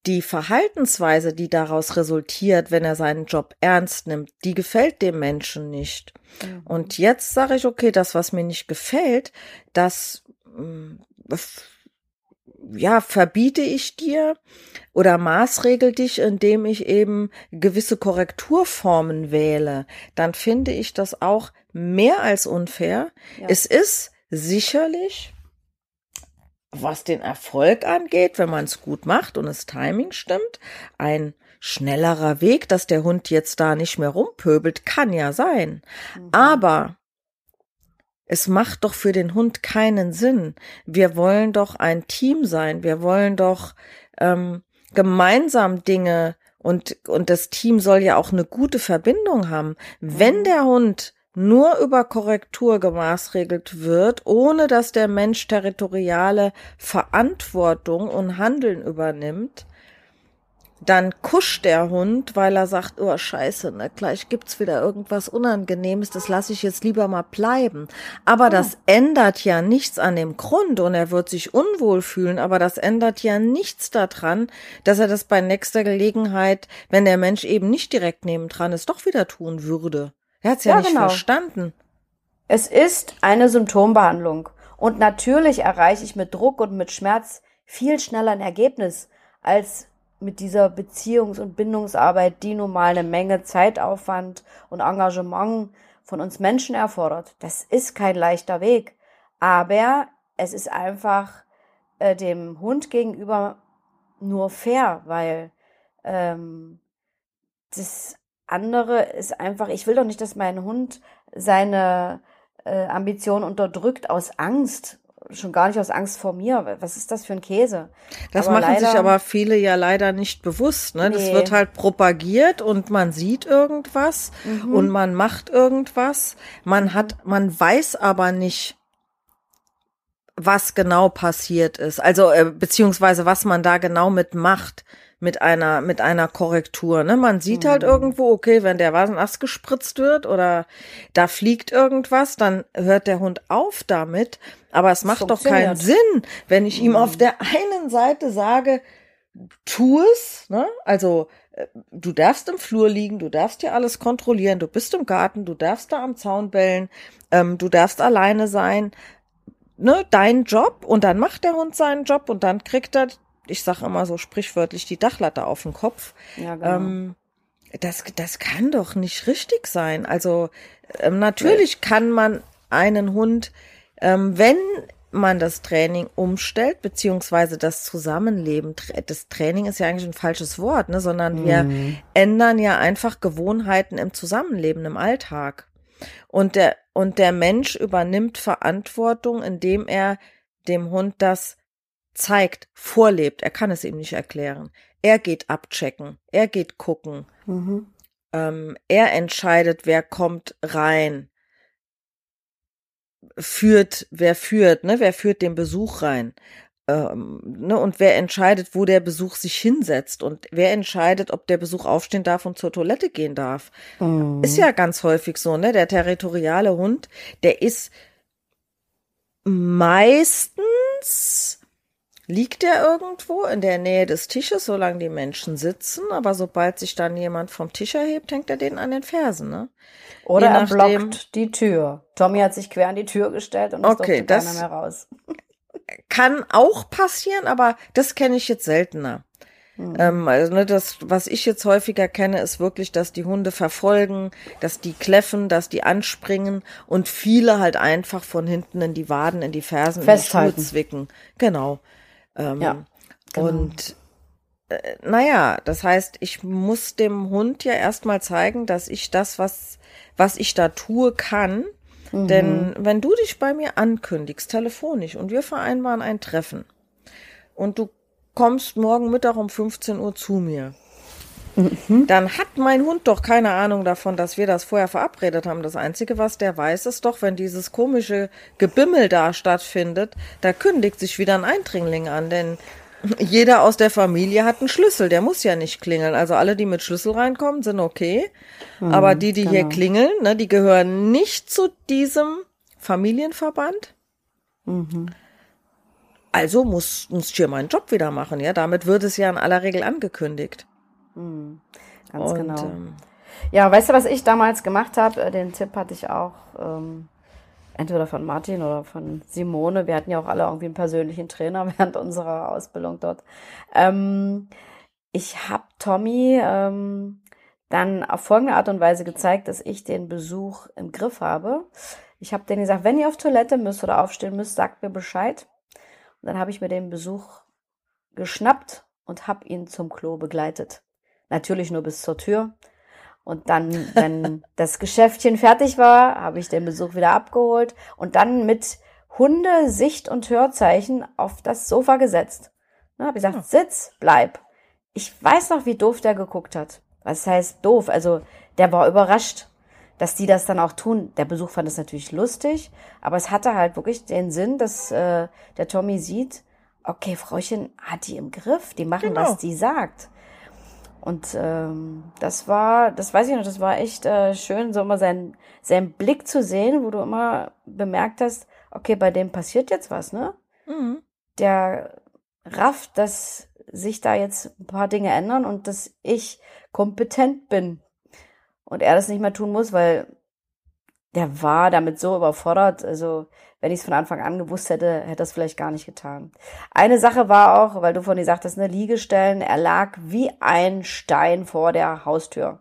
die Verhaltensweise, die daraus resultiert, wenn er seinen Job ernst nimmt, die gefällt dem Menschen nicht. Mhm. Und jetzt sage ich, okay, das, was mir nicht gefällt, das mm, ja, verbiete ich dir oder maßregel dich, indem ich eben gewisse Korrekturformen wähle, dann finde ich das auch mehr als unfair. Ja. Es ist sicherlich, was den Erfolg angeht, wenn man es gut macht und das Timing stimmt, ein schnellerer Weg, dass der Hund jetzt da nicht mehr rumpöbelt, kann ja sein. Mhm. Aber es macht doch für den Hund keinen Sinn. Wir wollen doch ein Team sein. Wir wollen doch ähm, gemeinsam Dinge und, und das Team soll ja auch eine gute Verbindung haben. Wenn mhm. der Hund nur über Korrektur gemaßregelt wird, ohne dass der Mensch territoriale Verantwortung und Handeln übernimmt, dann kuscht der Hund, weil er sagt, oh scheiße, ne, gleich gibt's wieder irgendwas Unangenehmes, das lasse ich jetzt lieber mal bleiben. Aber oh. das ändert ja nichts an dem Grund und er wird sich unwohl fühlen, aber das ändert ja nichts daran, dass er das bei nächster Gelegenheit, wenn der Mensch eben nicht direkt nebendran ist, doch wieder tun würde. Er hat's ja, ja nicht genau. verstanden. Es ist eine Symptombehandlung. Und natürlich erreiche ich mit Druck und mit Schmerz viel schneller ein Ergebnis, als mit dieser Beziehungs- und Bindungsarbeit, die nun mal eine Menge Zeitaufwand und Engagement von uns Menschen erfordert. Das ist kein leichter Weg, aber es ist einfach äh, dem Hund gegenüber nur fair, weil ähm, das andere ist einfach, ich will doch nicht, dass mein Hund seine äh, Ambition unterdrückt aus Angst. Schon gar nicht aus Angst vor mir. Was ist das für ein Käse? Das Aber machen sich leider- aber viele ja leider nicht bewusst. Ne? Das Nee. wird halt propagiert und man sieht irgendwas Mhm. und man macht irgendwas. Man hat, man weiß aber nicht, was genau passiert ist. Also äh, beziehungsweise was man da genau mitmacht mit einer mit einer Korrektur. Ne? Man sieht Mhm. halt irgendwo, okay, wenn der Vasenast gespritzt wird oder da fliegt irgendwas, dann hört der Hund auf damit. Aber es macht doch keinen. Sinn, wenn ich ihm Mhm. auf der einen Seite sage, tu es, ne? Also äh, du darfst im Flur liegen, du darfst dir alles kontrollieren, du bist im Garten, du darfst da am Zaun bellen, ähm, du darfst alleine sein, ne? Dein Job und dann macht der Hund seinen Job und dann kriegt er, ich sag immer so sprichwörtlich, die Dachlatte auf den Kopf. Ja, genau. Ähm, das, das kann doch nicht richtig sein. Also ähm, natürlich kann man einen Hund, ähm, wenn man das Training umstellt, beziehungsweise das Zusammenleben, das Training ist ja eigentlich ein falsches Wort, ne, sondern wir ändern ja einfach Gewohnheiten im Zusammenleben, im Alltag. Und der, und der Mensch übernimmt Verantwortung, indem er dem Hund das zeigt, vorlebt. Er kann es ihm nicht erklären. Er geht abchecken. Er geht gucken. mhm. Ähm, er entscheidet, wer kommt rein. Führt, wer führt, ne? Wer führt den Besuch rein? Ähm, ne? Und wer entscheidet, wo der Besuch sich hinsetzt? Und wer entscheidet, ob der Besuch aufstehen darf und zur Toilette gehen darf? Mhm. Ist ja ganz häufig so, ne? Der territoriale Hund, der ist meistens liegt er irgendwo in der Nähe des Tisches, solange die Menschen sitzen, aber sobald sich dann jemand vom Tisch erhebt, hängt er den an den Fersen, ne? Oder er blockt die Tür. Tommy hat sich quer an die Tür gestellt und es Okay, durfte keiner mehr raus. Kann auch passieren, aber das kenne ich jetzt seltener. Ähm, also ne, das, was ich jetzt häufiger kenne, ist wirklich, dass die Hunde verfolgen, dass die kläffen, dass die anspringen und viele halt einfach von hinten in die Waden, in die Fersen, in die Festhalten. Schuhe zwicken. Genau. Ähm, Ja, genau. Und äh, naja, das heißt, ich muss dem Hund ja erstmal zeigen, dass ich das, was, was ich da tue, kann. Mhm. Denn wenn du dich bei mir ankündigst, telefonisch, und wir vereinbaren ein Treffen, und du kommst morgen Mittag um 15 Uhr zu mir, Mhm. dann hat mein Hund doch keine Ahnung davon, dass wir das vorher verabredet haben. Das Einzige, was der weiß, ist doch, wenn dieses komische Gebimmel da stattfindet, da kündigt sich wieder ein Eindringling an, denn jeder aus der Familie hat einen Schlüssel, der muss ja nicht klingeln. Also alle, die mit Schlüssel reinkommen, sind okay. Aber die, die hier genau. klingeln, ne, die gehören nicht zu diesem Familienverband. Also muss, muss ich hier meinen Job wieder machen, ja. Damit wird es ja in aller Regel angekündigt. Ganz Und, genau. ähm, Ja, weißt du, was ich damals gemacht habe? Äh, Den Tipp hatte ich auch ähm, entweder von Martin oder von Simone. Wir hatten ja auch alle irgendwie einen persönlichen Trainer während unserer Ausbildung dort. Ähm, ich habe Tommy ähm, dann auf folgende Art und Weise gezeigt, dass ich den Besuch im Griff habe. Ich habe denen gesagt, wenn ihr auf Toilette müsst oder aufstehen müsst, sagt mir Bescheid. Und dann habe ich mir den Besuch geschnappt und habe ihn zum Klo begleitet. Natürlich nur bis zur Tür. Und dann, wenn das Geschäftchen fertig war, habe ich den Besuch wieder abgeholt und dann mit Hunde, Sicht und Hörzeichen auf das Sofa gesetzt. Ne, habe gesagt, sitz, bleib. Ich weiß noch, wie doof der geguckt hat. Was heißt doof? Also, der war überrascht, dass die das dann auch tun. Der Besuch fand es natürlich lustig, aber es hatte halt wirklich den Sinn, dass äh, der Tommy sieht, okay, Frauchen hat die im Griff, die machen, Genau. was die sagt. Und ähm, das war, das weiß ich noch, das war echt äh, schön, so immer seinen, seinen Blick zu sehen, wo du immer bemerkt hast, okay, bei dem passiert jetzt was, ne? mhm. Der rafft, dass sich da jetzt ein paar Dinge ändern und dass ich kompetent bin. Und er das nicht mehr tun muss, weil der war damit so überfordert. Also, wenn ich es von Anfang an gewusst hätte, hätte es vielleicht gar nicht getan. Eine Sache war auch, weil du von dir sagtest, ne, Liegestellen, er lag wie ein Stein vor der Haustür.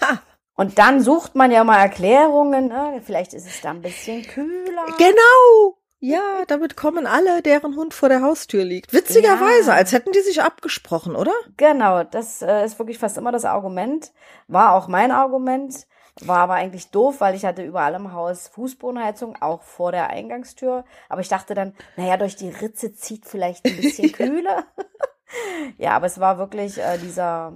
Ha. Und dann sucht man ja mal Erklärungen, ne? vielleicht ist es da ein bisschen kühler. Genau, Ja, damit kommen alle, deren Hund vor der Haustür liegt. Witzigerweise, Ja. als hätten die sich abgesprochen, oder? Genau, das äh, ist wirklich fast immer das Argument. War auch mein Argument. War aber eigentlich doof, weil ich hatte überall im Haus Fußbodenheizung, auch vor der Eingangstür. Aber ich dachte dann, naja, durch die Ritze zieht vielleicht ein bisschen Kühle. ja, aber es war wirklich äh, dieser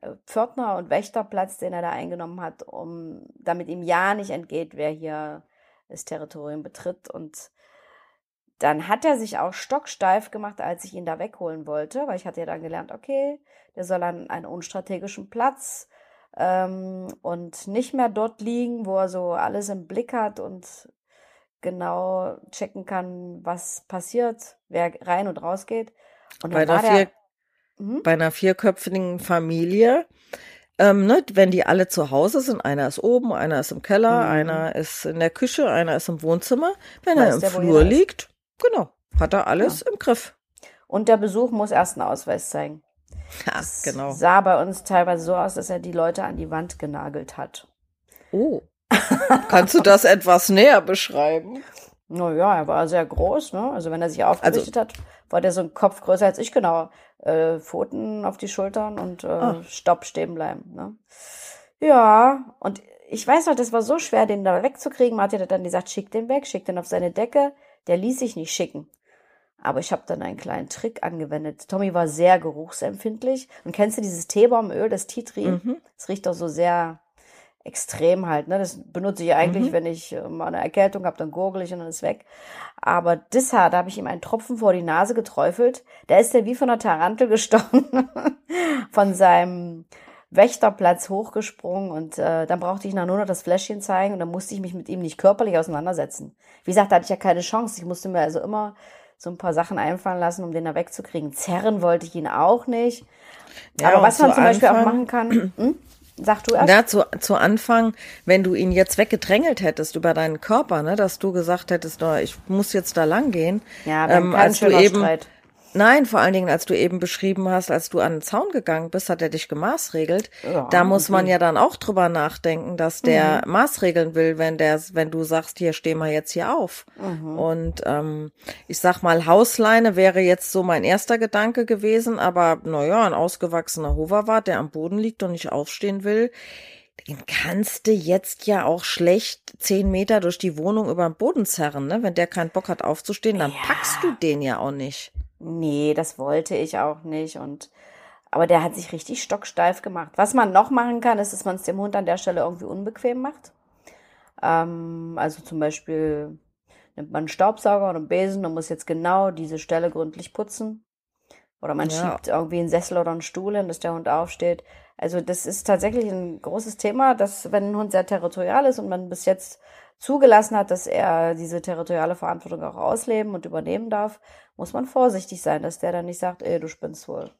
äh, Pförtner- und Wächterplatz, den er da eingenommen hat, um damit ihm ja nicht entgeht, wer hier das Territorium betritt. Und dann hat er sich auch stocksteif gemacht, als ich ihn da wegholen wollte, weil ich hatte ja dann gelernt, okay, der soll an einen unstrategischen Platz ähm, und nicht mehr dort liegen, wo er so alles im Blick hat und genau checken kann, was passiert, wer rein und raus geht. Und Bei einer, vier, mhm. bei einer vierköpfigen Familie, ähm, ne, wenn die alle zu Hause sind, einer ist oben, einer ist im Keller, Mhm. einer ist in der Küche, einer ist im Wohnzimmer. Wenn er Weiß im der, Flur liegt, genau, hat er alles im Griff. und der Besuch muss erst einen Ausweis zeigen. Das genau. sah bei uns teilweise so aus, dass er die Leute an die Wand genagelt hat. Oh. Kannst du das etwas näher beschreiben? Naja, er war sehr groß, ne? Also wenn er sich aufgerichtet hat, war der so ein Kopf größer als ich, genau. Äh, Pfoten auf die Schultern und äh, Ah. Stopp stehen bleiben, ne? Ja, und ich weiß noch, das war so schwer, den da wegzukriegen. Martin hat dann gesagt, schick den weg, schick den auf seine Decke. Der ließ sich nicht schicken. Aber ich habe dann einen kleinen Trick angewendet. Tommy war sehr geruchsempfindlich. Und kennst du dieses Teebaumöl, das Tree? Mhm. Das riecht doch so sehr extrem halt. Ne? Das benutze ich eigentlich, Mhm. wenn ich äh, mal eine Erkältung habe, dann gurgel ich und dann ist weg. Aber das da habe ich ihm einen Tropfen vor die Nase geträufelt. Da ist er wie von einer Tarantel gestochen, von seinem Wächterplatz hochgesprungen und äh, dann brauchte ich nach nur noch das Fläschchen zeigen und dann musste ich mich mit ihm nicht körperlich auseinandersetzen. Wie gesagt, da hatte ich ja keine Chance. Ich musste mir also immer so ein paar Sachen einfallen lassen, um den da wegzukriegen. Zerren wollte ich ihn auch nicht. Ja, Aber was man zu zum Beispiel auch machen kann, hm? sag du erst. Ja, zu, zu Anfang, wenn du ihn jetzt weggedrängelt hättest über deinen Körper, ne, dass du gesagt hättest, oh, ich muss jetzt da lang gehen. Ja, dann ähm, als du eben, Streit. Nein, vor allen Dingen, als du eben beschrieben hast, als du an den Zaun gegangen bist, hat er dich gemaßregelt. Ja, da muss man ja dann auch drüber nachdenken, dass der Mhm. maßregeln will, wenn der, wenn du sagst, hier steh mal jetzt hier auf. Mhm. Und ähm, ich sag mal, Hausleine wäre jetzt so mein erster Gedanke gewesen, aber naja, ein ausgewachsener Hoverwart, der am Boden liegt und nicht aufstehen will, den kannst du jetzt ja auch schlecht zehn Meter durch die Wohnung über den Boden zerren, ne? Wenn der keinen Bock hat aufzustehen, dann Ja. packst du den ja auch nicht. Nee, das wollte ich auch nicht. Und aber der hat sich richtig stocksteif gemacht. Was man noch machen kann, ist, dass man es dem Hund an der Stelle irgendwie unbequem macht. Ähm, also zum Beispiel nimmt man einen Staubsauger oder einen Besen und muss jetzt genau diese Stelle gründlich putzen. Oder man Ja. schiebt irgendwie einen Sessel oder einen Stuhl hin, dass der Hund aufsteht. Also das ist tatsächlich ein großes Thema, dass wenn ein Hund sehr territorial ist und man bis jetzt zugelassen hat, dass er diese territoriale Verantwortung auch ausleben und übernehmen darf, muss man vorsichtig sein, dass der dann nicht sagt, ey, du spinnst wohl.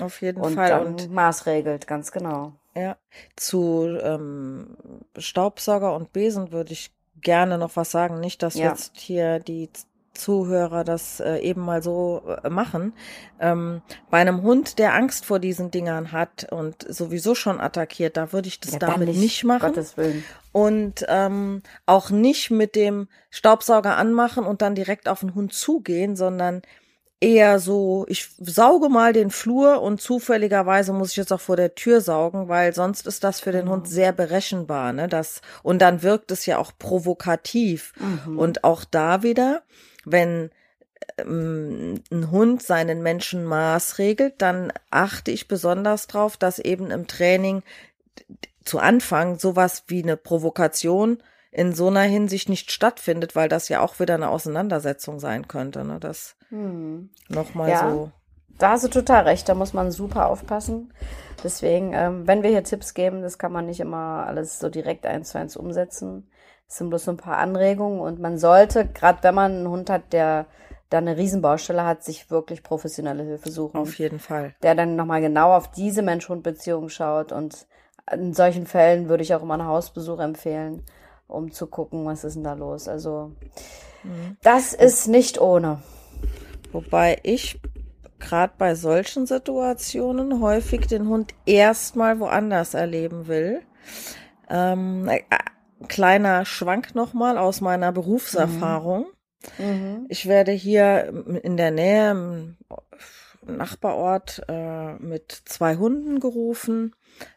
Auf jeden Und Fall. dann Und maßregelt, ganz genau. ja, zu ähm, Staubsauger und Besen würde ich gerne noch was sagen. Nicht, dass Ja. jetzt hier die Zuhörer das äh, eben mal so äh, machen. Ähm, bei einem Hund, der Angst vor diesen Dingern hat und sowieso schon attackiert, da würde ich das Ja, damit nicht, machen. Gottes Willen. und ähm, auch nicht mit dem Staubsauger anmachen und dann direkt auf den Hund zugehen, sondern eher so, ich sauge mal den Flur und zufälligerweise muss ich jetzt auch vor der Tür saugen, weil sonst ist das für den Hund sehr berechenbar, ne? Das und dann wirkt es ja auch provokativ Mhm. und auch da wieder, wenn ähm, ein Hund seinen Menschen maßregelt, dann achte ich besonders drauf, dass eben im Training zu Anfang sowas wie eine Provokation in so einer Hinsicht nicht stattfindet, weil das ja auch wieder eine Auseinandersetzung sein könnte. Ne? Das Hm. nochmal Ja. so. Da hast du total recht, da muss man super aufpassen. Deswegen, ähm, wenn wir hier Tipps geben, das kann man nicht immer alles so direkt eins zu eins umsetzen. Es sind bloß so ein paar Anregungen und man sollte, gerade wenn man einen Hund hat, der da eine Riesenbaustelle hat, sich wirklich professionelle Hilfe suchen. Auf jeden Fall. der dann nochmal genau auf diese Mensch-Hund-Beziehung schaut. Und in solchen Fällen würde ich auch immer einen Hausbesuch empfehlen, um zu gucken, was ist denn da los. Also, das ist nicht ohne. Wobei ich gerade bei solchen Situationen häufig den Hund erstmal woanders erleben will. Ähm, äh, kleiner Schwank nochmal aus meiner Berufserfahrung. Mhm. Ich werde hier in der Nähe im Nachbarort äh, mit zwei Hunden gerufen,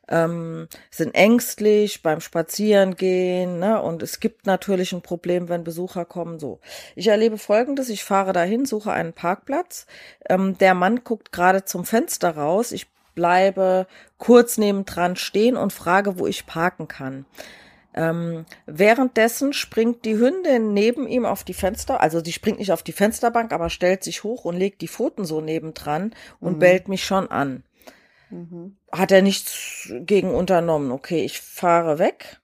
ähm, sind ängstlich beim Spazierengehen, ne? Und es gibt natürlich ein Problem, wenn Besucher kommen. So, ich erlebe Folgendes: Ich fahre dahin, suche einen Parkplatz. Ähm, der Mann guckt gerade zum Fenster raus. Ich bleibe kurz nebendran stehen und frage, wo ich parken kann. Ähm, währenddessen springt die Hündin neben ihm auf die Fenster, also die springt nicht auf die Fensterbank, aber stellt sich hoch und legt die Pfoten so nebendran und mhm. bellt mich schon an. Mhm. Hat er nichts gegen unternommen. Okay, ich fahre weg,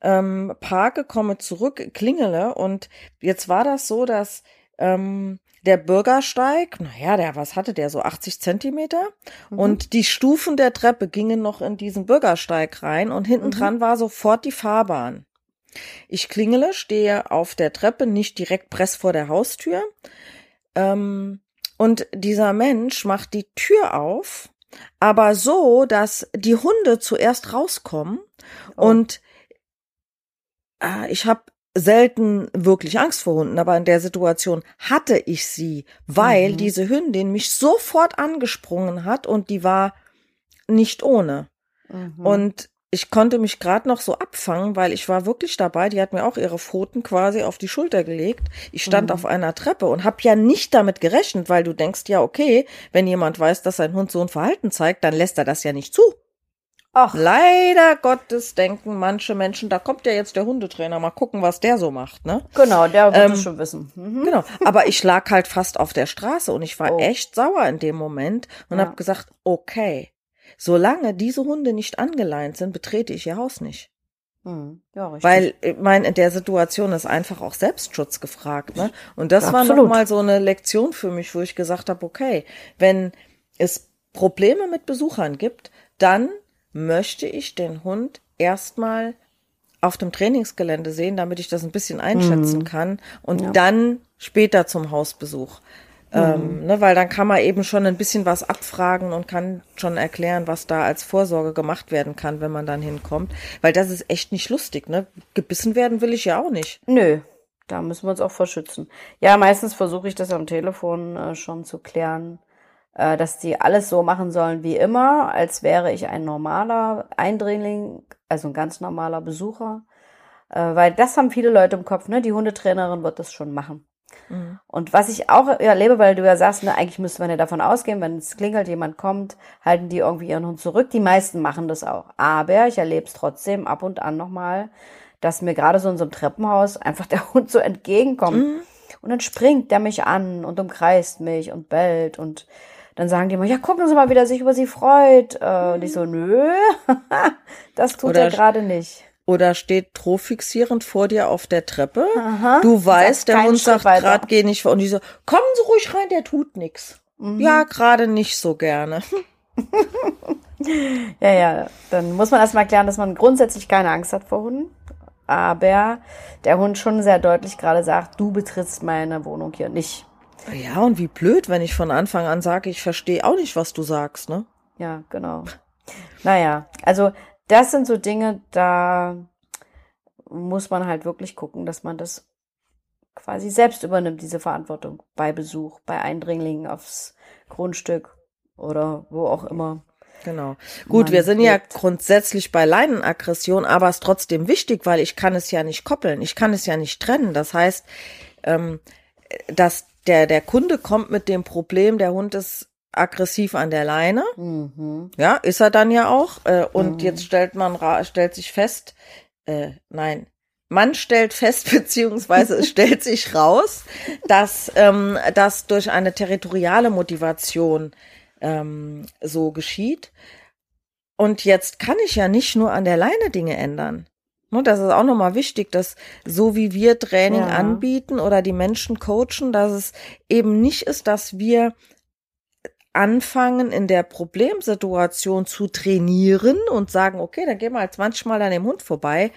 ähm, parke, komme zurück, klingele und jetzt war das so, dass ähm, der Bürgersteig, naja, der, was hatte der, so 80 Zentimeter? Mhm. Und die Stufen der Treppe gingen noch in diesen Bürgersteig rein und hinten dran mhm. war sofort die Fahrbahn. Ich klingele, stehe auf der Treppe, nicht direkt press vor der Haustür. Ähm, und dieser Mensch macht die Tür auf, aber so, dass die Hunde zuerst rauskommen. Oh. Und äh, ich habe selten wirklich Angst vor Hunden, aber in der Situation hatte ich sie, weil mhm. diese Hündin mich sofort angesprungen hat und die war nicht ohne. Mhm. Und ich konnte mich gerade noch so abfangen, weil ich war wirklich dabei. Die hat mir auch ihre Pfoten quasi auf die Schulter gelegt. Ich stand mhm. auf einer Treppe und habe ja nicht damit gerechnet, weil du denkst ja, okay, wenn jemand weiß, dass sein Hund so ein Verhalten zeigt, dann lässt er das ja nicht zu. Ach. Leider Gottes denken manche Menschen, da kommt ja jetzt der Hundetrainer, mal gucken, was der so macht, ne? Genau, der wird ähm, es schon wissen. Mhm. Genau, aber ich lag halt fast auf der Straße und ich war oh. echt sauer in dem Moment und ja. habe gesagt, okay, solange diese Hunde nicht angeleint sind, betrete ich ihr Haus nicht. Mhm. Ja, richtig. Weil, ich meine, in der Situation ist einfach auch Selbstschutz gefragt, ne? Und das Absolut. war nochmal so eine Lektion für mich, wo ich gesagt habe, okay, wenn es Probleme mit Besuchern gibt, dann möchte ich den Hund erstmal auf dem Trainingsgelände sehen, damit ich das ein bisschen einschätzen mhm. kann und ja. dann später zum Hausbesuch. Mhm. Ähm, ne, weil dann kann man eben schon ein bisschen was abfragen und kann schon erklären, was da als Vorsorge gemacht werden kann, wenn man dann hinkommt. Weil das ist echt nicht lustig, ne? Gebissen werden will ich ja auch nicht. Nö, da müssen wir uns auch verschützen. Ja, meistens versuche ich das am Telefon äh, schon zu klären äh, dass die alles so machen sollen wie immer, als wäre ich ein normaler Eindringling, also ein ganz normaler Besucher. Äh, weil das haben viele Leute im Kopf, ne? Die Hundetrainerin wird das schon machen. Mhm. Und was ich auch erlebe, weil du ja sagst, ne, eigentlich müsste man ja davon ausgehen, wenn es klingelt, jemand kommt, halten die irgendwie ihren Hund zurück. Die meisten machen das auch. Aber ich erlebe es trotzdem ab und an nochmal, dass mir gerade so in so einem Treppenhaus einfach der Hund so entgegenkommt. Mhm. Und dann springt der mich an und umkreist mich und bellt und dann sagen die immer, ja, gucken Sie mal, wie der sich über Sie freut. Äh, und ich so, nö, das tut oder, er gerade nicht. Oder steht trofixierend vor dir auf der Treppe. Aha, du weißt, der Hund sagt gerade, geh nicht vor. Und die so, kommen Sie ruhig rein, der tut nix. Mhm. Ja, gerade nicht so gerne. ja, ja, dann muss man erstmal klären, dass man grundsätzlich keine Angst hat vor Hunden. Aber der Hund schon sehr deutlich gerade sagt, du betrittst meine Wohnung hier nicht. Ja, und wie blöd, wenn ich von Anfang an sage, ich verstehe auch nicht, was du sagst, ne? Ja, genau. naja, also das sind so Dinge, da muss man halt wirklich gucken, dass man das quasi selbst übernimmt, diese Verantwortung bei Besuch, bei Eindringlingen aufs Grundstück oder wo auch immer. Genau. Gut, wir sind lebt. ja grundsätzlich bei Leinenaggression, aber es ist trotzdem wichtig, weil ich kann es ja nicht koppeln, ich kann es ja nicht trennen. Das heißt, ähm, dass der, der Kunde kommt mit dem Problem, der Hund ist aggressiv an der Leine. Mhm. Ja, ist er dann ja auch. Äh, und mhm. jetzt stellt man, stellt sich fest, äh, nein, man stellt fest, beziehungsweise es stellt sich raus, dass ähm, das durch eine territoriale Motivation ähm, so geschieht. Und jetzt kann ich ja nicht nur an der Leine Dinge ändern. Ne, das ist auch nochmal wichtig, dass so wie wir Training ja. anbieten oder die Menschen coachen, dass es eben nicht ist, dass wir anfangen, in der Problemsituation zu trainieren und sagen, okay, dann gehen wir halt 20 Mal an dem Hund vorbei.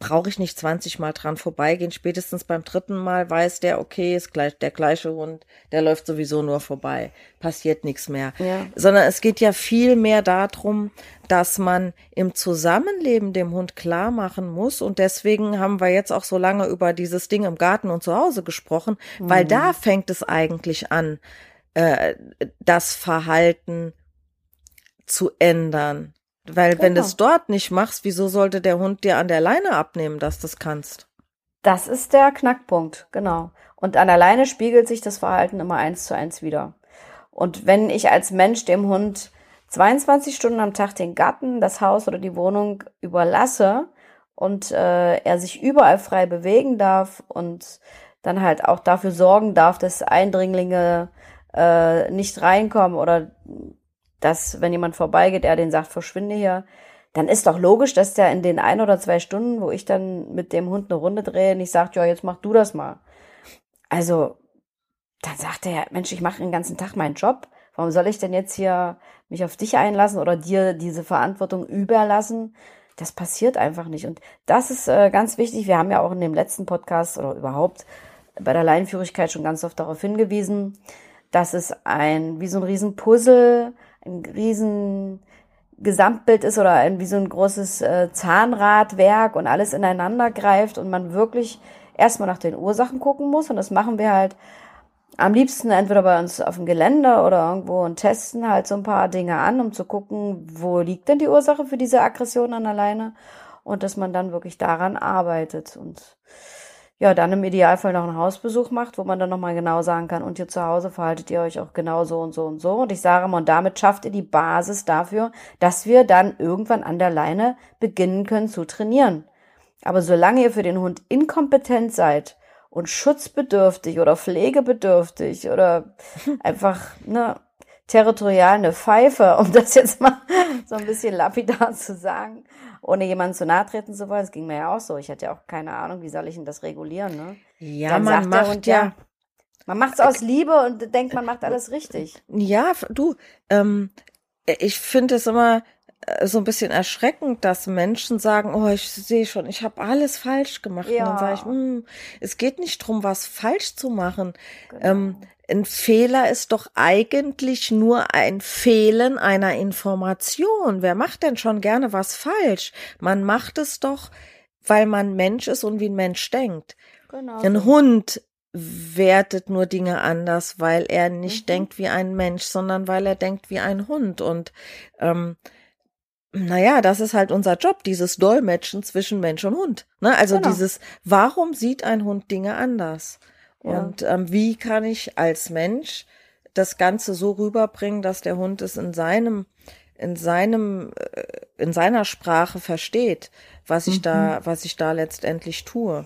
brauche ich nicht 20 Mal dran vorbeigehen. Spätestens beim dritten Mal weiß der, okay, ist gleich der gleiche Hund, der läuft sowieso nur vorbei. Passiert nichts mehr. Ja. Sondern es geht ja viel mehr darum, dass man im Zusammenleben dem Hund klar machen muss. Und deswegen haben wir jetzt auch so lange über dieses Ding im Garten und zu Hause gesprochen, mhm. weil da fängt es eigentlich an, äh, das Verhalten zu ändern. Weil genau. wenn du es dort nicht machst, wieso sollte der Hund dir an der Leine abnehmen, dass du es kannst? Das ist der Knackpunkt, genau. Und an der Leine spiegelt sich das Verhalten immer eins zu eins wieder. Und wenn ich als Mensch dem Hund 22 Stunden am Tag den Garten, das Haus oder die Wohnung überlasse und äh, er sich überall frei bewegen darf und dann halt auch dafür sorgen darf, dass Eindringlinge äh, nicht reinkommen oder dass, wenn jemand vorbeigeht, er den sagt, verschwinde hier, dann ist doch logisch, dass der in den ein oder zwei Stunden, wo ich dann mit dem Hund eine Runde drehe, nicht sagt, ja, jetzt mach du das mal. Also, dann sagt er, Mensch, ich mache den ganzen Tag meinen Job. Warum soll ich denn jetzt hier mich auf dich einlassen oder dir diese Verantwortung überlassen? Das passiert einfach nicht. Und das ist äh, ganz wichtig. Wir haben ja auch in dem letzten Podcast oder überhaupt bei der Leinenführigkeit schon ganz oft darauf hingewiesen, dass es ein, wie so ein Riesenpuzzle ein riesen Gesamtbild ist oder ein, wie so ein großes äh, Zahnradwerk und alles ineinander greift und man wirklich erstmal nach den Ursachen gucken muss. Und das machen wir halt am liebsten entweder bei uns auf dem Gelände oder irgendwo und testen halt so ein paar Dinge an, um zu gucken, wo liegt denn die Ursache für diese Aggression an alleine und dass man dann wirklich daran arbeitet und ja, dann im Idealfall noch einen Hausbesuch macht, wo man dann nochmal genau sagen kann, und ihr zu Hause verhaltet ihr euch auch genau so und so und so. Und ich sage mal, und damit schafft ihr die Basis dafür, dass wir dann irgendwann an der Leine beginnen können zu trainieren. Aber solange ihr für den Hund inkompetent seid und schutzbedürftig oder pflegebedürftig oder einfach, ne, territorial eine Pfeife, um das jetzt mal so ein bisschen lapidar zu sagen, ohne jemanden zu nahe treten zu wollen. Das ging mir ja auch so. Ich hatte ja auch keine Ahnung, wie soll ich denn das regulieren, ne? Ja, Dann man macht Hund, ja, ja man macht es aus Liebe und denkt, man macht alles richtig. Ja, du, ähm, ich finde es immer äh, so ein bisschen erschreckend, dass Menschen sagen, oh, ich sehe schon, ich habe alles falsch gemacht. Ja. Und dann sage ich, hm, es geht nicht drum, was falsch zu machen. Genau. Ähm, ein Fehler ist doch eigentlich nur ein Fehlen einer Information. Wer macht denn schon gerne was falsch? Man macht es doch, weil man Mensch ist und wie ein Mensch denkt. Genau. Ein Hund wertet nur Dinge anders, weil er nicht mhm. denkt wie ein Mensch, sondern weil er denkt wie ein Hund. Und ähm, naja, das ist halt unser Job, dieses Dolmetschen zwischen Mensch und Hund. Ne? Also genau. dieses, warum sieht ein Hund Dinge anders? Und ähm, wie kann ich als Mensch das Ganze so rüberbringen, dass der Hund es in seinem, in seinem, äh, in seiner Sprache versteht, was ich mhm. da, was ich da letztendlich tue.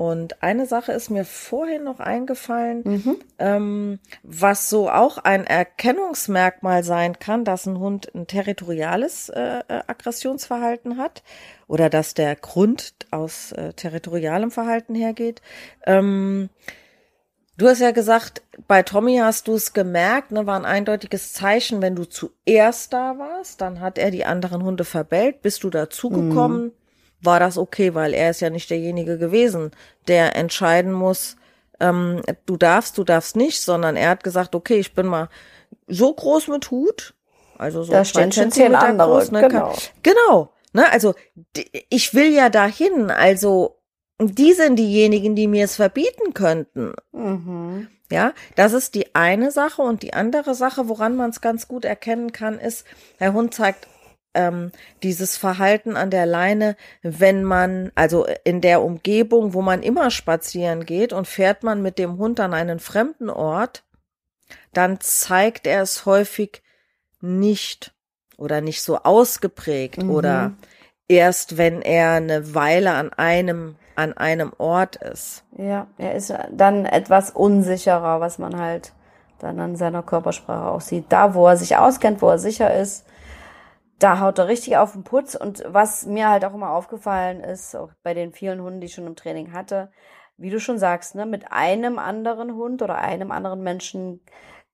Und eine Sache ist mir vorhin noch eingefallen, mhm. ähm, was so auch ein Erkennungsmerkmal sein kann, dass ein Hund ein territoriales äh, äh Aggressionsverhalten hat oder dass der Grund aus äh, territorialem Verhalten hergeht. Ähm, du hast ja gesagt, bei Tommy hast du es gemerkt, ne, war ein eindeutiges Zeichen, wenn du zuerst da warst, dann hat er die anderen Hunde verbellt, bist du dazugekommen. Mhm war das okay, weil er ist ja nicht derjenige gewesen, der entscheiden muss, ähm, du darfst, du darfst nicht, sondern er hat gesagt, okay, ich bin mal so groß mit Hut, also so da stehen schon zehn andere, groß, ne, genau. genau, ne, also ich will ja dahin, also die sind diejenigen, die mir es verbieten könnten. Mhm. Ja, das ist die eine Sache und die andere Sache, woran man es ganz gut erkennen kann, ist, der Hund zeigt ähm, dieses Verhalten an der Leine, wenn man, also in der Umgebung, wo man immer spazieren geht und fährt man mit dem Hund an einen fremden Ort, dann zeigt er es häufig nicht oder nicht so ausgeprägt mhm. oder erst wenn er eine Weile an einem an einem Ort ist. Ja, er ist dann etwas unsicherer, was man halt dann an seiner Körpersprache auch sieht. Da, wo er sich auskennt, wo er sicher ist, da haut er richtig auf den Putz. Und was mir halt auch immer aufgefallen ist, auch bei den vielen Hunden, die ich schon im Training hatte, wie du schon sagst, ne, mit einem anderen Hund oder einem anderen Menschen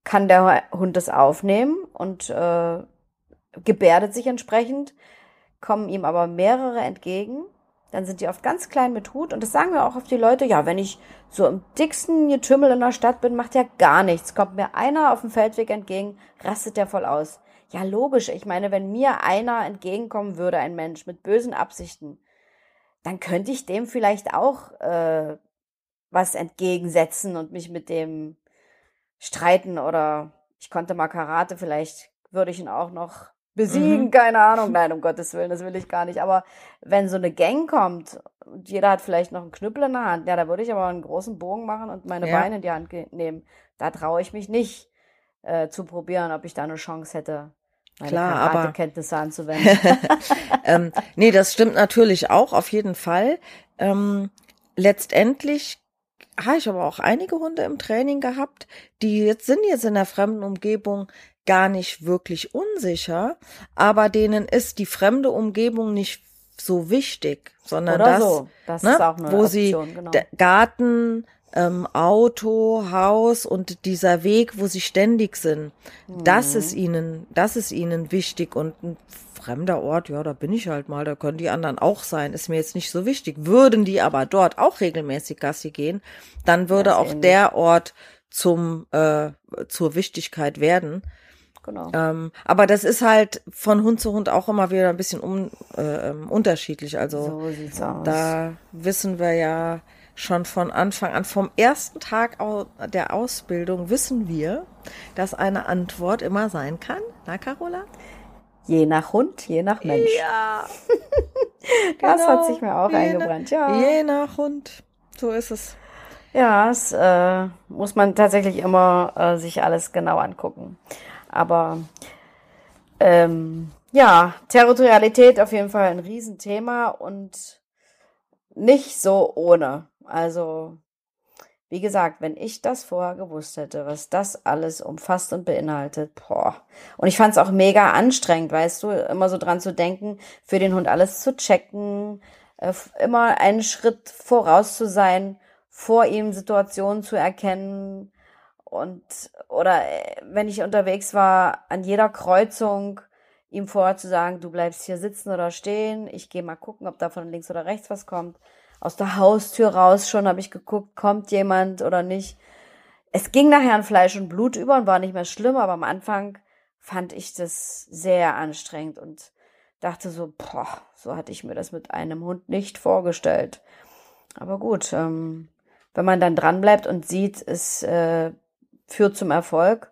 kann der Hund das aufnehmen und äh, gebärdet sich entsprechend, kommen ihm aber mehrere entgegen, dann sind die oft ganz klein mit Hut und das sagen wir auch auf die Leute, ja, wenn ich so im dicksten Getümmel in der Stadt bin, macht ja gar nichts. Kommt mir einer auf dem Feldweg entgegen, rastet der voll aus. Ja, logisch. Ich meine, wenn mir einer entgegenkommen würde, ein Mensch mit bösen Absichten, dann könnte ich dem vielleicht auch äh, was entgegensetzen und mich mit dem streiten oder ich konnte mal Karate, vielleicht würde ich ihn auch noch besiegen, mhm. keine Ahnung. Nein, um Gottes Willen, das will ich gar nicht. Aber wenn so eine Gang kommt und jeder hat vielleicht noch einen Knüppel in der Hand, ja, da würde ich aber einen großen Bogen machen und meine ja. Beine in die Hand nehmen. Da traue ich mich nicht äh, zu probieren, ob ich da eine Chance hätte. Meine Klar, aber Kenntnisse anzuwenden. ähm, nee, das stimmt natürlich auch, auf jeden Fall. Ähm, letztendlich habe ich aber auch einige Hunde im Training gehabt, die jetzt sind jetzt in der fremden Umgebung gar nicht wirklich unsicher, aber denen ist die fremde Umgebung nicht so wichtig, sondern Oder das, so. das ne, wo Option, sie genau. Garten, ähm, Auto, Haus und dieser Weg, wo sie ständig sind, mhm. das ist ihnen, das ist ihnen wichtig und ein fremder Ort, ja, da bin ich halt mal, da können die anderen auch sein, ist mir jetzt nicht so wichtig. Würden die aber dort auch regelmäßig Gassi gehen, dann würde auch ähnlich. der Ort zum äh, zur Wichtigkeit werden. Genau. Ähm, aber das ist halt von Hund zu Hund auch immer wieder ein bisschen un, äh, ähm, unterschiedlich. Also so sieht's aus. da wissen wir ja schon von Anfang an, vom ersten Tag der Ausbildung wissen wir, dass eine Antwort immer sein kann. Na, Carola? Je nach Hund, je nach Mensch. Ja. das genau. hat sich mir auch je eingebrannt, ja. Je nach Hund. So ist es. Ja, es äh, muss man tatsächlich immer äh, sich alles genau angucken. Aber ähm, ja, Territorialität auf jeden Fall ein Riesenthema und nicht so ohne. Also, wie gesagt, wenn ich das vorher gewusst hätte, was das alles umfasst und beinhaltet, boah. Und ich fand es auch mega anstrengend, weißt du, immer so dran zu denken, für den Hund alles zu checken, äh, immer einen Schritt voraus zu sein, vor ihm Situationen zu erkennen, und oder äh, wenn ich unterwegs war, an jeder Kreuzung ihm vorher zu sagen, du bleibst hier sitzen oder stehen, ich gehe mal gucken, ob da von links oder rechts was kommt. Aus der Haustür raus schon habe ich geguckt, kommt jemand oder nicht. Es ging nachher an Fleisch und Blut über und war nicht mehr schlimm, aber am Anfang fand ich das sehr anstrengend und dachte so, boah, so hatte ich mir das mit einem Hund nicht vorgestellt. Aber gut, ähm, wenn man dann dran bleibt und sieht, es äh, führt zum Erfolg,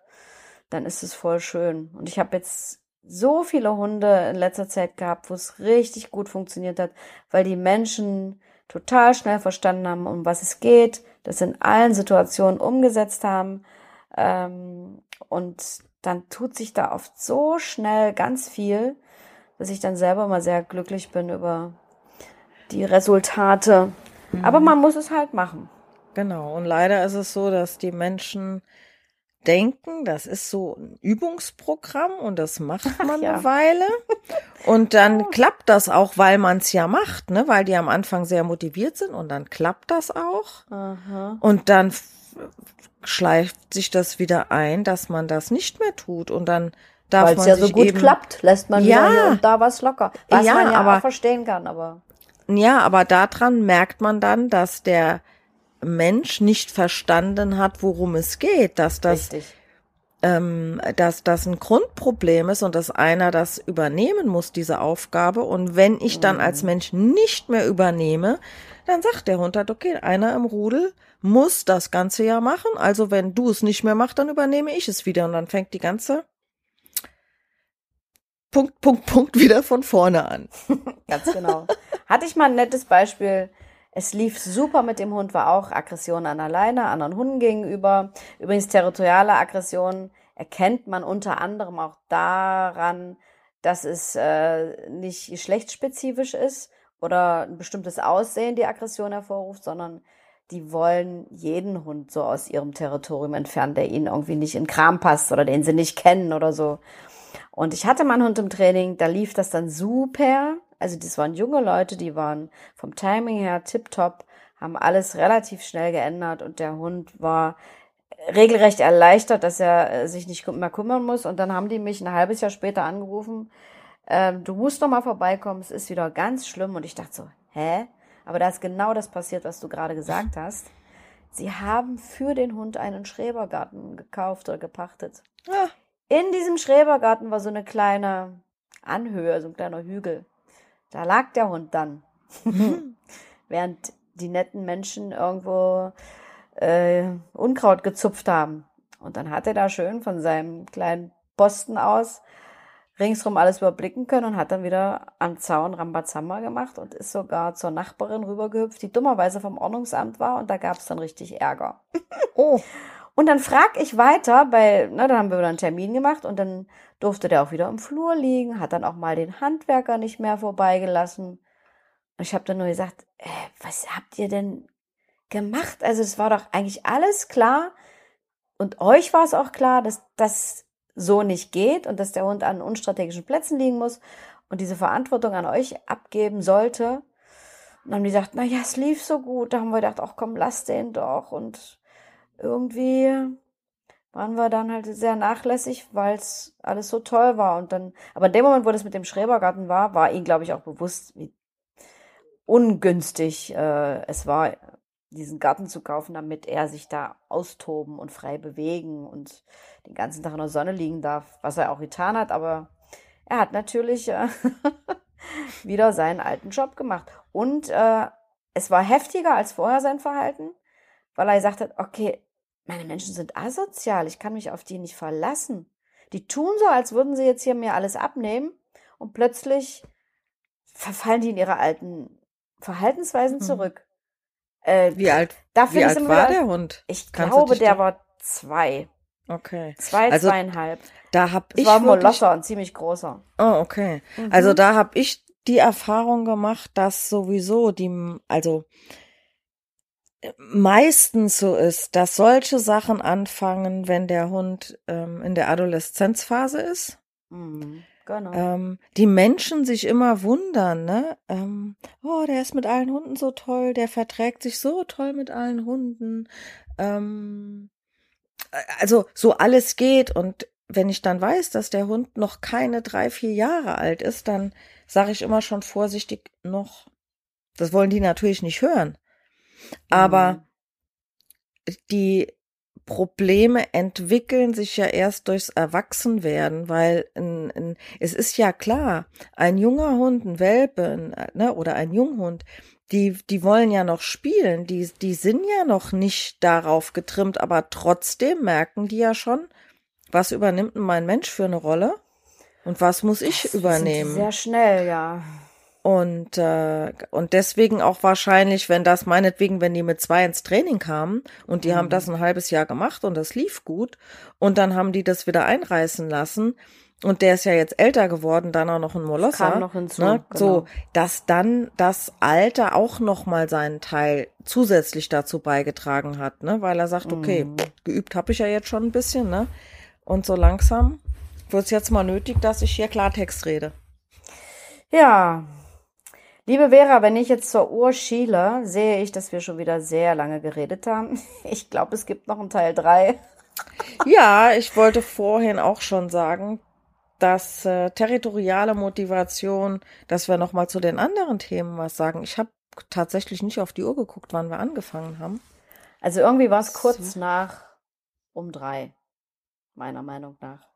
dann ist es voll schön. Und ich habe jetzt so viele Hunde in letzter Zeit gehabt, wo es richtig gut funktioniert hat, weil die Menschen total schnell verstanden haben, um was es geht, das in allen Situationen umgesetzt haben. Ähm, und dann tut sich da oft so schnell ganz viel, dass ich dann selber mal sehr glücklich bin über die Resultate. Mhm. Aber man muss es halt machen. Genau. Und leider ist es so, dass die Menschen denken, das ist so ein Übungsprogramm und das macht man ja. eine Weile. Und dann oh. klappt das auch, weil man es ja macht, ne? Weil die am Anfang sehr motiviert sind und dann klappt das auch. Aha. Und dann schleift sich das wieder ein, dass man das nicht mehr tut und dann darf Weil's man ja so gut eben, klappt, lässt man ja da was locker, was ja, man ja aber, auch verstehen kann, aber ja, aber daran merkt man dann, dass der Mensch nicht verstanden hat, worum es geht, dass das, ähm, dass das ein Grundproblem ist und dass einer das übernehmen muss, diese Aufgabe. Und wenn ich dann als mhm. Mensch nicht mehr übernehme, dann sagt der Hund halt, okay, einer im Rudel muss das Ganze ja machen. Also wenn du es nicht mehr machst, dann übernehme ich es wieder. Und dann fängt die ganze Punkt, Punkt, Punkt wieder von vorne an. Ganz genau. Hatte ich mal ein nettes Beispiel es lief super mit dem Hund, war auch Aggression an alleine, anderen Hunden gegenüber. Übrigens territoriale Aggression erkennt man unter anderem auch daran, dass es äh, nicht geschlechtsspezifisch ist oder ein bestimmtes Aussehen die Aggression hervorruft, sondern die wollen jeden Hund so aus ihrem Territorium entfernen, der ihnen irgendwie nicht in Kram passt oder den sie nicht kennen oder so. Und ich hatte meinen Hund im Training, da lief das dann super. Also das waren junge Leute, die waren vom Timing her tipptopp, haben alles relativ schnell geändert und der Hund war regelrecht erleichtert, dass er äh, sich nicht mehr kümmern muss. Und dann haben die mich ein halbes Jahr später angerufen, ähm, du musst noch mal vorbeikommen, es ist wieder ganz schlimm. Und ich dachte so, hä? Aber da ist genau das passiert, was du gerade gesagt hast. Sie haben für den Hund einen Schrebergarten gekauft oder gepachtet. Ah, In diesem Schrebergarten war so eine kleine Anhöhe, so ein kleiner Hügel. Da lag der Hund dann. Während die netten Menschen irgendwo äh, Unkraut gezupft haben. Und dann hat er da schön von seinem kleinen Posten aus ringsrum alles überblicken können und hat dann wieder am Zaun Rambazamba gemacht und ist sogar zur Nachbarin rübergehüpft, die dummerweise vom Ordnungsamt war und da gab es dann richtig Ärger. oh, Und dann frag ich weiter, weil, ne, dann haben wir wieder einen Termin gemacht und dann durfte der auch wieder im Flur liegen, hat dann auch mal den Handwerker nicht mehr vorbeigelassen. Und ich habe dann nur gesagt, äh, was habt ihr denn gemacht? Also es war doch eigentlich alles klar und euch war es auch klar, dass das so nicht geht und dass der Hund an unstrategischen Plätzen liegen muss und diese Verantwortung an euch abgeben sollte. Und dann haben die gesagt, na ja, es lief so gut. Da haben wir gedacht, ach komm, lass den doch. Und irgendwie waren wir dann halt sehr nachlässig, weil es alles so toll war. Und dann, aber in dem Moment, wo das mit dem Schrebergarten war, war ihm, glaube ich, auch bewusst, wie ungünstig äh, es war, diesen Garten zu kaufen, damit er sich da austoben und frei bewegen und den ganzen Tag in der Sonne liegen darf, was er auch getan hat, aber er hat natürlich äh, wieder seinen alten Job gemacht. Und äh, es war heftiger als vorher sein Verhalten, weil er gesagt hat, okay, meine Menschen sind asozial, ich kann mich auf die nicht verlassen. Die tun so, als würden sie jetzt hier mir alles abnehmen und plötzlich verfallen die in ihre alten Verhaltensweisen Mhm. zurück. Äh, wie alt, wie alt war der Hund? Ich Kannst glaube, der da- war zwei. Okay. Zwei, Also, zweieinhalb. Da hab Das ich war Molosser, ein ziemlich großer. Oh, okay. Mhm. Also da habe ich die Erfahrung gemacht, dass sowieso die, also meistens so ist, dass solche Sachen anfangen, wenn der Hund ähm, in der Adoleszenzphase ist. Mhm, genau. Ähm, die Menschen sich immer wundern, ne? Ähm, oh, der ist mit allen Hunden so toll, der verträgt sich so toll mit allen Hunden. Ähm, äh, also so alles geht und wenn ich dann weiß, dass der Hund noch keine drei, vier Jahre alt ist, dann sage ich immer schon vorsichtig noch. Das wollen die natürlich nicht hören. Aber Mhm. die Probleme entwickeln sich ja erst durchs Erwachsenwerden, weil ein, ein, es ist ja klar, ein junger Hund, ein Welpe ne, oder ein Junghund, die, die wollen ja noch spielen, die, die sind ja noch nicht darauf getrimmt, aber trotzdem merken die ja schon, was übernimmt denn mein Mensch für eine Rolle und was muss ich Das übernehmen. Sehr schnell, ja. Und, äh, und deswegen auch wahrscheinlich, wenn das meinetwegen, wenn die mit zwei ins Training kamen und die haben Mhm. das ein halbes Jahr gemacht und das lief gut und dann haben die das wieder einreißen lassen und der ist ja jetzt älter geworden, dann auch noch ein Molosser. Kam noch hinzu, Ne? genau. So, dass dann das Alter auch noch mal seinen Teil zusätzlich dazu beigetragen hat, ne? Weil er sagt, okay, Mhm. geübt habe ich ja jetzt schon ein bisschen, ne? Und so langsam wird es jetzt mal nötig, dass ich hier Klartext rede. Ja. Liebe Vera, wenn ich jetzt zur Uhr schiele, sehe ich, dass wir schon wieder sehr lange geredet haben. Ich glaube, es gibt noch einen Teil drei. Ja, ich wollte vorhin auch schon sagen, dass äh, territoriale Motivation, dass wir noch mal zu den anderen Themen was sagen. Ich habe tatsächlich nicht auf die Uhr geguckt, wann wir angefangen haben. Also irgendwie war es kurz nach um drei, meiner Meinung nach.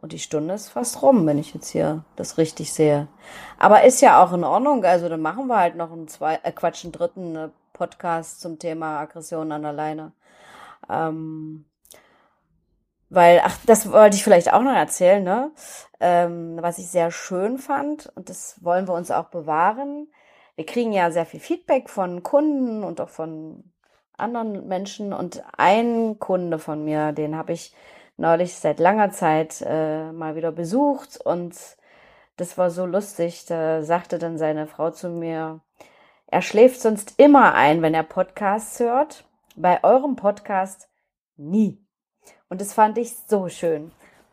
Und die Stunde ist fast rum, wenn ich jetzt hier das richtig sehe. Aber ist ja auch in Ordnung. Also dann machen wir halt noch einen zwei, äh, Quatsch, einen dritten äh, Podcast zum Thema Aggression an der Leine. Ähm, weil, ach, das wollte ich vielleicht auch noch erzählen, ne? Ähm, was ich sehr schön fand, und das wollen wir uns auch bewahren. Wir kriegen ja sehr viel Feedback von Kunden und auch von anderen Menschen. Und ein Kunde von mir, den habe ich neulich seit langer Zeit äh, mal wieder besucht. Und das war so lustig. Da sagte dann seine Frau zu mir, er schläft sonst immer ein, wenn er Podcasts hört. Bei eurem Podcast nie. Und das fand ich so schön.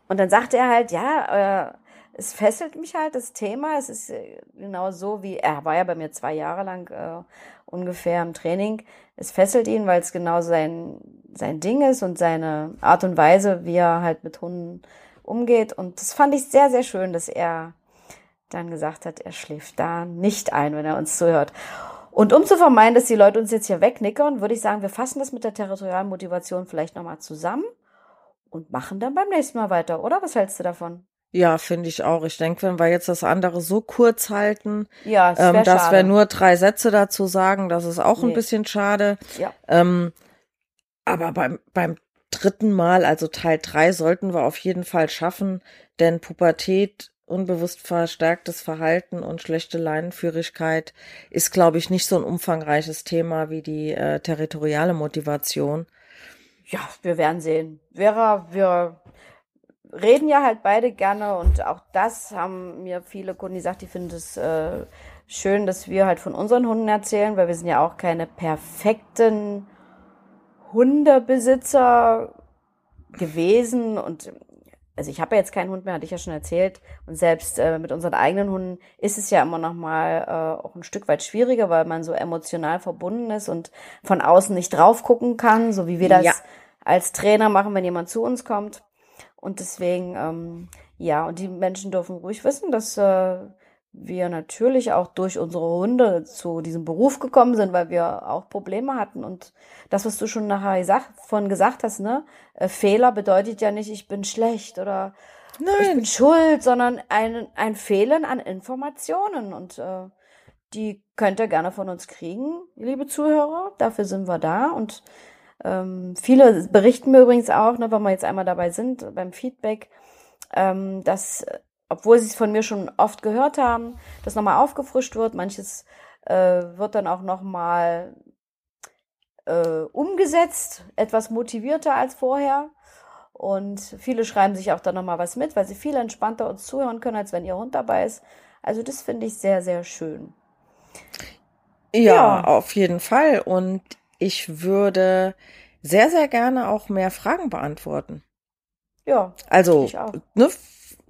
Und dann sagte er halt, ja, äh, es fesselt mich halt das Thema. Es ist äh, genau so wie, er war ja bei mir zwei Jahre lang äh, ungefähr im Training. Es fesselt ihn, weil es genau sein, sein Ding ist und seine Art und Weise, wie er halt mit Hunden umgeht. Und das fand ich sehr, sehr schön, dass er dann gesagt hat, er schläft da nicht ein, wenn er uns zuhört. Und um zu vermeiden, dass die Leute uns jetzt hier wegnickern, würde ich sagen, wir fassen das mit der territorialen Motivation vielleicht nochmal zusammen und machen dann beim nächsten Mal weiter, oder? Was hältst du davon? Ja, finde ich auch. Ich denke, wenn wir jetzt das andere so kurz halten, Ja, es ähm, dass wir schade. nur drei Sätze dazu sagen, das ist auch ein Nee. bisschen schade. Ja. Ähm, aber beim, beim dritten Mal, also Teil drei, sollten wir auf jeden Fall schaffen, denn Pubertät, unbewusst verstärktes Verhalten und schlechte Leinenführigkeit ist, glaube ich, nicht so ein umfangreiches Thema wie die äh, territoriale Motivation. Ja, wir werden sehen. Vera, wir reden ja halt beide gerne und auch das haben mir viele Kunden gesagt, die finden es äh, schön, dass wir halt von unseren Hunden erzählen, weil wir sind ja auch keine perfekten Hundebesitzer gewesen und also ich habe ja jetzt keinen Hund mehr, hatte ich ja schon erzählt. Und selbst äh, mit unseren eigenen Hunden ist es ja immer noch mal äh, auch ein Stück weit schwieriger, weil man so emotional verbunden ist und von außen nicht drauf gucken kann, so wie wir das Ja. als Trainer machen, wenn jemand zu uns kommt. Und deswegen, ähm, ja, und die Menschen dürfen ruhig wissen, dass äh, wir natürlich auch durch unsere Hunde zu diesem Beruf gekommen sind, weil wir auch Probleme hatten. Und das, was du schon nachher gesagt, von gesagt hast, ne, äh, Fehler bedeutet ja nicht, ich bin schlecht oder ich Nein, bin schuld, sondern ein, ein Fehlen an Informationen. Und äh, die könnt ihr gerne von uns kriegen, liebe Zuhörer. Dafür sind wir da. Und ähm, viele berichten mir übrigens auch, ne, wenn wir jetzt einmal dabei sind, beim Feedback, ähm, dass, obwohl sie es von mir schon oft gehört haben, das nochmal aufgefrischt wird. Manches äh, wird dann auch nochmal äh, umgesetzt, etwas motivierter als vorher. Und viele schreiben sich auch dann nochmal was mit, weil sie viel entspannter uns zuhören können, als wenn ihr Hund dabei ist. Also das finde ich sehr, sehr schön. Ja, Ja. auf jeden Fall. Und ich würde sehr, sehr gerne auch mehr Fragen beantworten. Ja, Also, ich ne,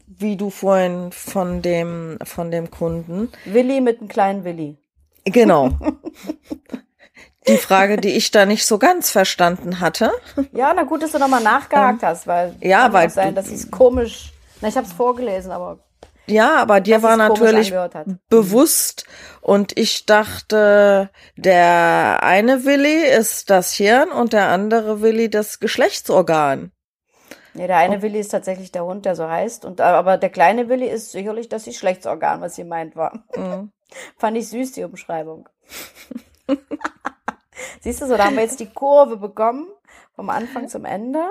wie du vorhin von dem, von dem Kunden. Willi mit einem kleinen Willi. Genau. Die Frage, die ich da nicht so ganz verstanden hatte. Ja, na gut, dass du nochmal nachgehakt hast, weil Ähm, ja, weil sein, dass es komisch. Na, ich habe es vorgelesen, aber Ja, aber dir war natürlich hat. bewusst und ich dachte, der eine Willi ist das Hirn und der andere Willi das Geschlechtsorgan. nee, der eine Willi ist tatsächlich der Hund, der so heißt, und aber der kleine Willi ist sicherlich das Geschlechtsorgan, was sie meint war. Mhm. Fand ich süß die Umschreibung. Siehst du, so da haben wir jetzt die Kurve bekommen vom Anfang zum Ende.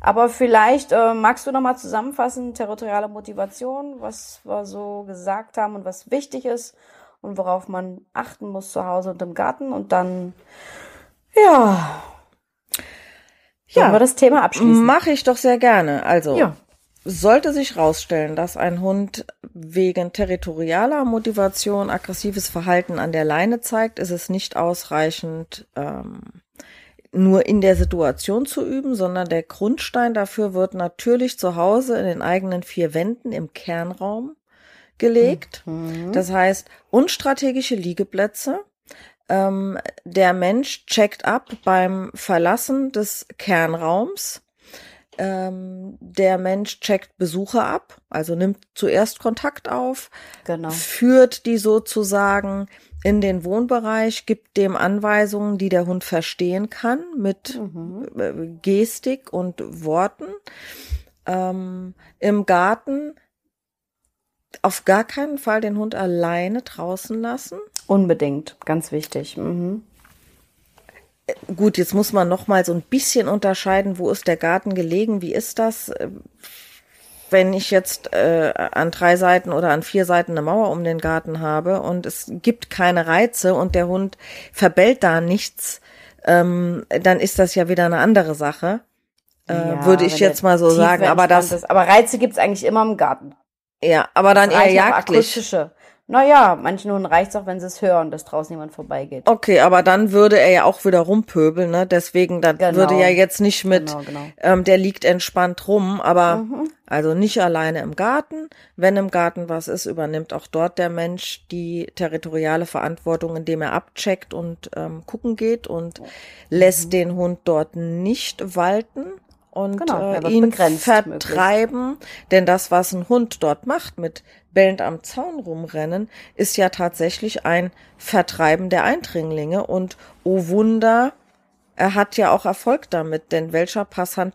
Aber vielleicht äh, magst du noch mal zusammenfassen territoriale Motivation, was wir so gesagt haben und was wichtig ist und worauf man achten muss zu Hause und im Garten und dann ja, Ja. wollen wir das Thema abschließen. Mache ich doch sehr gerne. Also, Ja. sollte sich herausstellen, dass ein Hund wegen territorialer Motivation aggressives Verhalten an der Leine zeigt, ist es nicht ausreichend, ähm, nur in der Situation zu üben, sondern der Grundstein dafür wird natürlich zu Hause in den eigenen vier Wänden im Kernraum gelegt. Mhm. Das heißt, unstrategische Liegeplätze. Ähm, der Mensch checkt ab beim Verlassen des Kernraums. Ähm, der Mensch checkt Besucher ab, also nimmt zuerst Kontakt auf, Genau. führt die sozusagen in den Wohnbereich, gibt dem Anweisungen, die der Hund verstehen kann, mit Mhm. äh, Gestik und Worten. Ähm, Im Garten auf gar keinen Fall den Hund alleine draußen lassen. Unbedingt, ganz wichtig. Mhm. Gut, jetzt muss man noch mal so ein bisschen unterscheiden, wo ist der Garten gelegen, wie ist das? Wenn ich jetzt äh, an drei Seiten oder an vier Seiten eine Mauer um den Garten habe und es gibt keine Reize und der Hund verbellt da nichts, ähm, dann ist das ja wieder eine andere Sache. Äh, Ja, würde ich jetzt mal so sagen. Aber das, ist. aber Reize gibt's eigentlich immer im Garten. ja, aber dann eher jagdlich. akustische. Naja, manchen Hunden reicht's auch, wenn sie es hören, dass draußen jemand vorbeigeht. Okay, aber dann würde er ja auch wieder rumpöbeln, ne? Deswegen, das Genau. würde ja jetzt nicht mit, Genau, genau. ähm, der liegt entspannt rum, aber Mhm. also nicht alleine im Garten. Wenn im Garten was ist, übernimmt auch dort der Mensch die territoriale Verantwortung, indem er abcheckt und ähm, gucken geht und lässt Mhm. den Hund dort nicht walten und Genau, äh, ihn begrenzt vertreiben. Denn das, was ein Hund dort macht mit bellend am Zaun rumrennen, ist ja tatsächlich ein Vertreiben der Eindringlinge und oh Wunder, er hat ja auch Erfolg damit, denn welcher Passant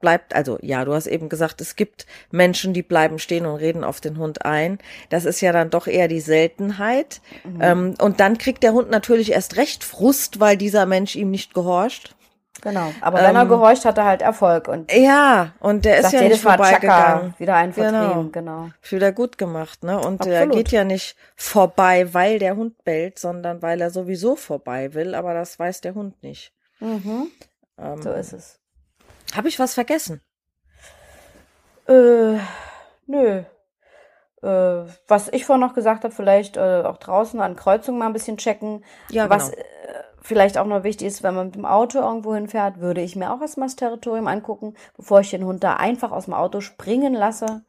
bleibt, also ja, du hast eben gesagt, es gibt Menschen, die bleiben stehen und reden auf den Hund ein. Das ist ja dann doch eher die Seltenheit. Mhm. Ähm, und dann kriegt der Hund natürlich erst recht Frust, weil dieser Mensch ihm nicht gehorcht. Genau. Aber wenn er ähm, gehorcht, hat er halt Erfolg. Und ja, und der ist ja nicht vorbeigegangen. Wieder ein Vertrieben, genau. genau. Wieder gut gemacht, ne? Und Absolut. er geht ja nicht vorbei, weil der Hund bellt, sondern weil er sowieso vorbei will. Aber das weiß der Hund nicht. Mhm. Ähm, so ist es. Habe ich was vergessen? Äh, nö. Äh, was ich vorhin noch gesagt habe, vielleicht äh, auch draußen an Kreuzungen mal ein bisschen checken. Ja, was genau. Vielleicht auch noch wichtig ist, wenn man mit dem Auto irgendwo hinfährt, würde ich mir auch erstmal das Territorium angucken, bevor ich den Hund da einfach aus dem Auto springen lasse.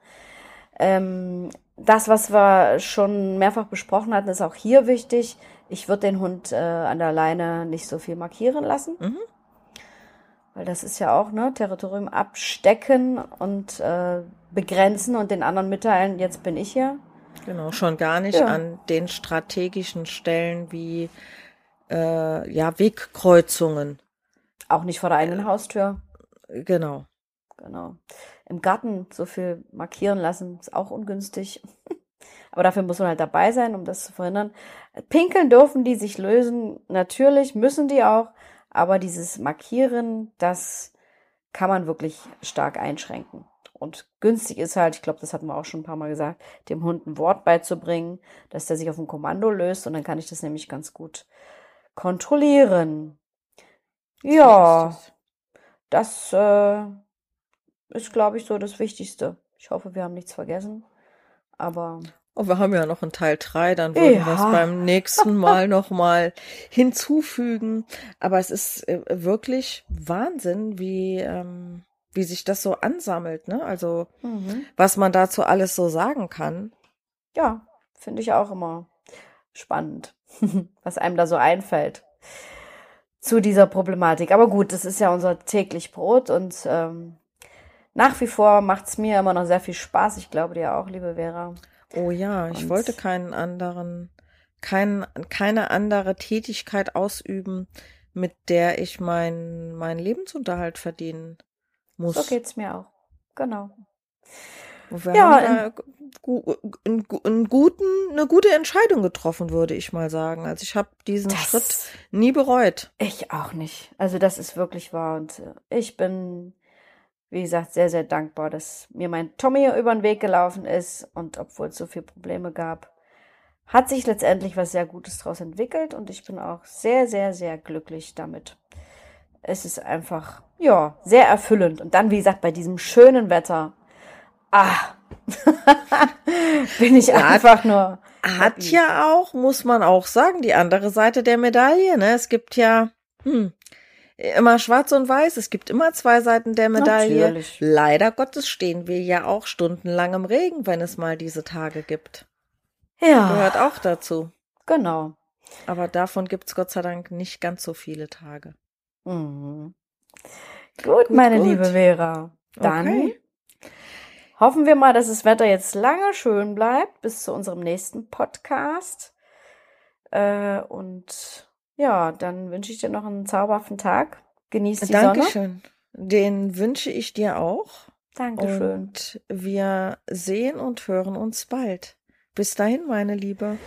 Ähm, das, was wir schon mehrfach besprochen hatten, ist auch hier wichtig. Ich würde den Hund äh, an der Leine nicht so viel markieren lassen. Mhm. Weil das ist ja auch, ne, Territorium abstecken und äh, begrenzen und den anderen mitteilen, jetzt bin ich hier. Genau, schon gar nicht ja. an den strategischen Stellen wie äh, ja, Wegkreuzungen. Auch nicht vor der eigenen Haustür. Genau. Genau. Im Garten so viel markieren lassen, ist auch ungünstig. Aber dafür muss man halt dabei sein, um das zu verhindern. Pinkeln dürfen die sich lösen. Natürlich müssen die auch. Aber dieses Markieren, das kann man wirklich stark einschränken. Und günstig ist halt, ich glaube, das hatten wir auch schon ein paar Mal gesagt, dem Hund ein Wort beizubringen, dass der sich auf ein Kommando löst und dann kann ich das nämlich ganz gut kontrollieren. Ja, das äh, ist, glaube ich, so das Wichtigste. Ich hoffe, wir haben nichts vergessen. Aber Oh, wir haben ja noch einen Teil 3, dann würden ja. wir es beim nächsten Mal nochmal hinzufügen. Aber es ist äh, wirklich Wahnsinn, wie, ähm, wie sich das so ansammelt, ne? Also, mhm. was man dazu alles so sagen kann. Ja, finde ich auch immer spannend, was einem da so einfällt zu dieser Problematik. Aber gut, das ist ja unser täglich Brot und ähm, nach wie vor macht es mir immer noch sehr viel Spaß. Ich glaube dir auch, liebe Vera. Oh ja, ich Und wollte keinen anderen, kein, keine andere Tätigkeit ausüben, mit der ich mein, mein Lebensunterhalt verdienen muss. So geht's mir auch. Genau. Wir ja, haben einen, einen guten, eine gute Entscheidung getroffen, würde ich mal sagen. Also ich habe diesen Schritt nie bereut. Ich auch nicht. Also das ist wirklich wahr. Und äh, ich bin wie gesagt, sehr, sehr dankbar, dass mir mein Tommy über den Weg gelaufen ist und obwohl es so viele Probleme gab, hat sich letztendlich was sehr Gutes daraus entwickelt und ich bin auch sehr, sehr, sehr glücklich damit. Es ist einfach, ja, sehr erfüllend. Und dann, wie gesagt, bei diesem schönen Wetter, ah, bin ich ja, einfach nur. Hat happy. ja auch, muss man auch sagen, die andere Seite der Medaille. Ne? Es gibt ja, hm, immer schwarz und weiß. Es gibt immer zwei Seiten der Medaille. Natürlich. Leider Gottes stehen wir ja auch stundenlang im Regen, wenn es mal diese Tage gibt. Ja. Gehört auch dazu. Genau. Aber davon gibt's Gott sei Dank nicht ganz so viele Tage. Mhm. Gut, gut, meine gut. liebe Vera. Dann okay. Hoffen wir mal, dass das Wetter jetzt lange schön bleibt bis zu unserem nächsten Podcast. Äh, und ja, dann wünsche ich dir noch einen zauberhaften Tag. Genieß die Dankeschön. Sonne. Den wünsche ich dir auch. Dankeschön. Und wir sehen und hören uns bald. Bis dahin, meine Liebe.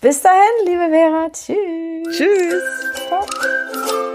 Bis dahin, liebe Vera. Tschüss. Tschüss. Ciao.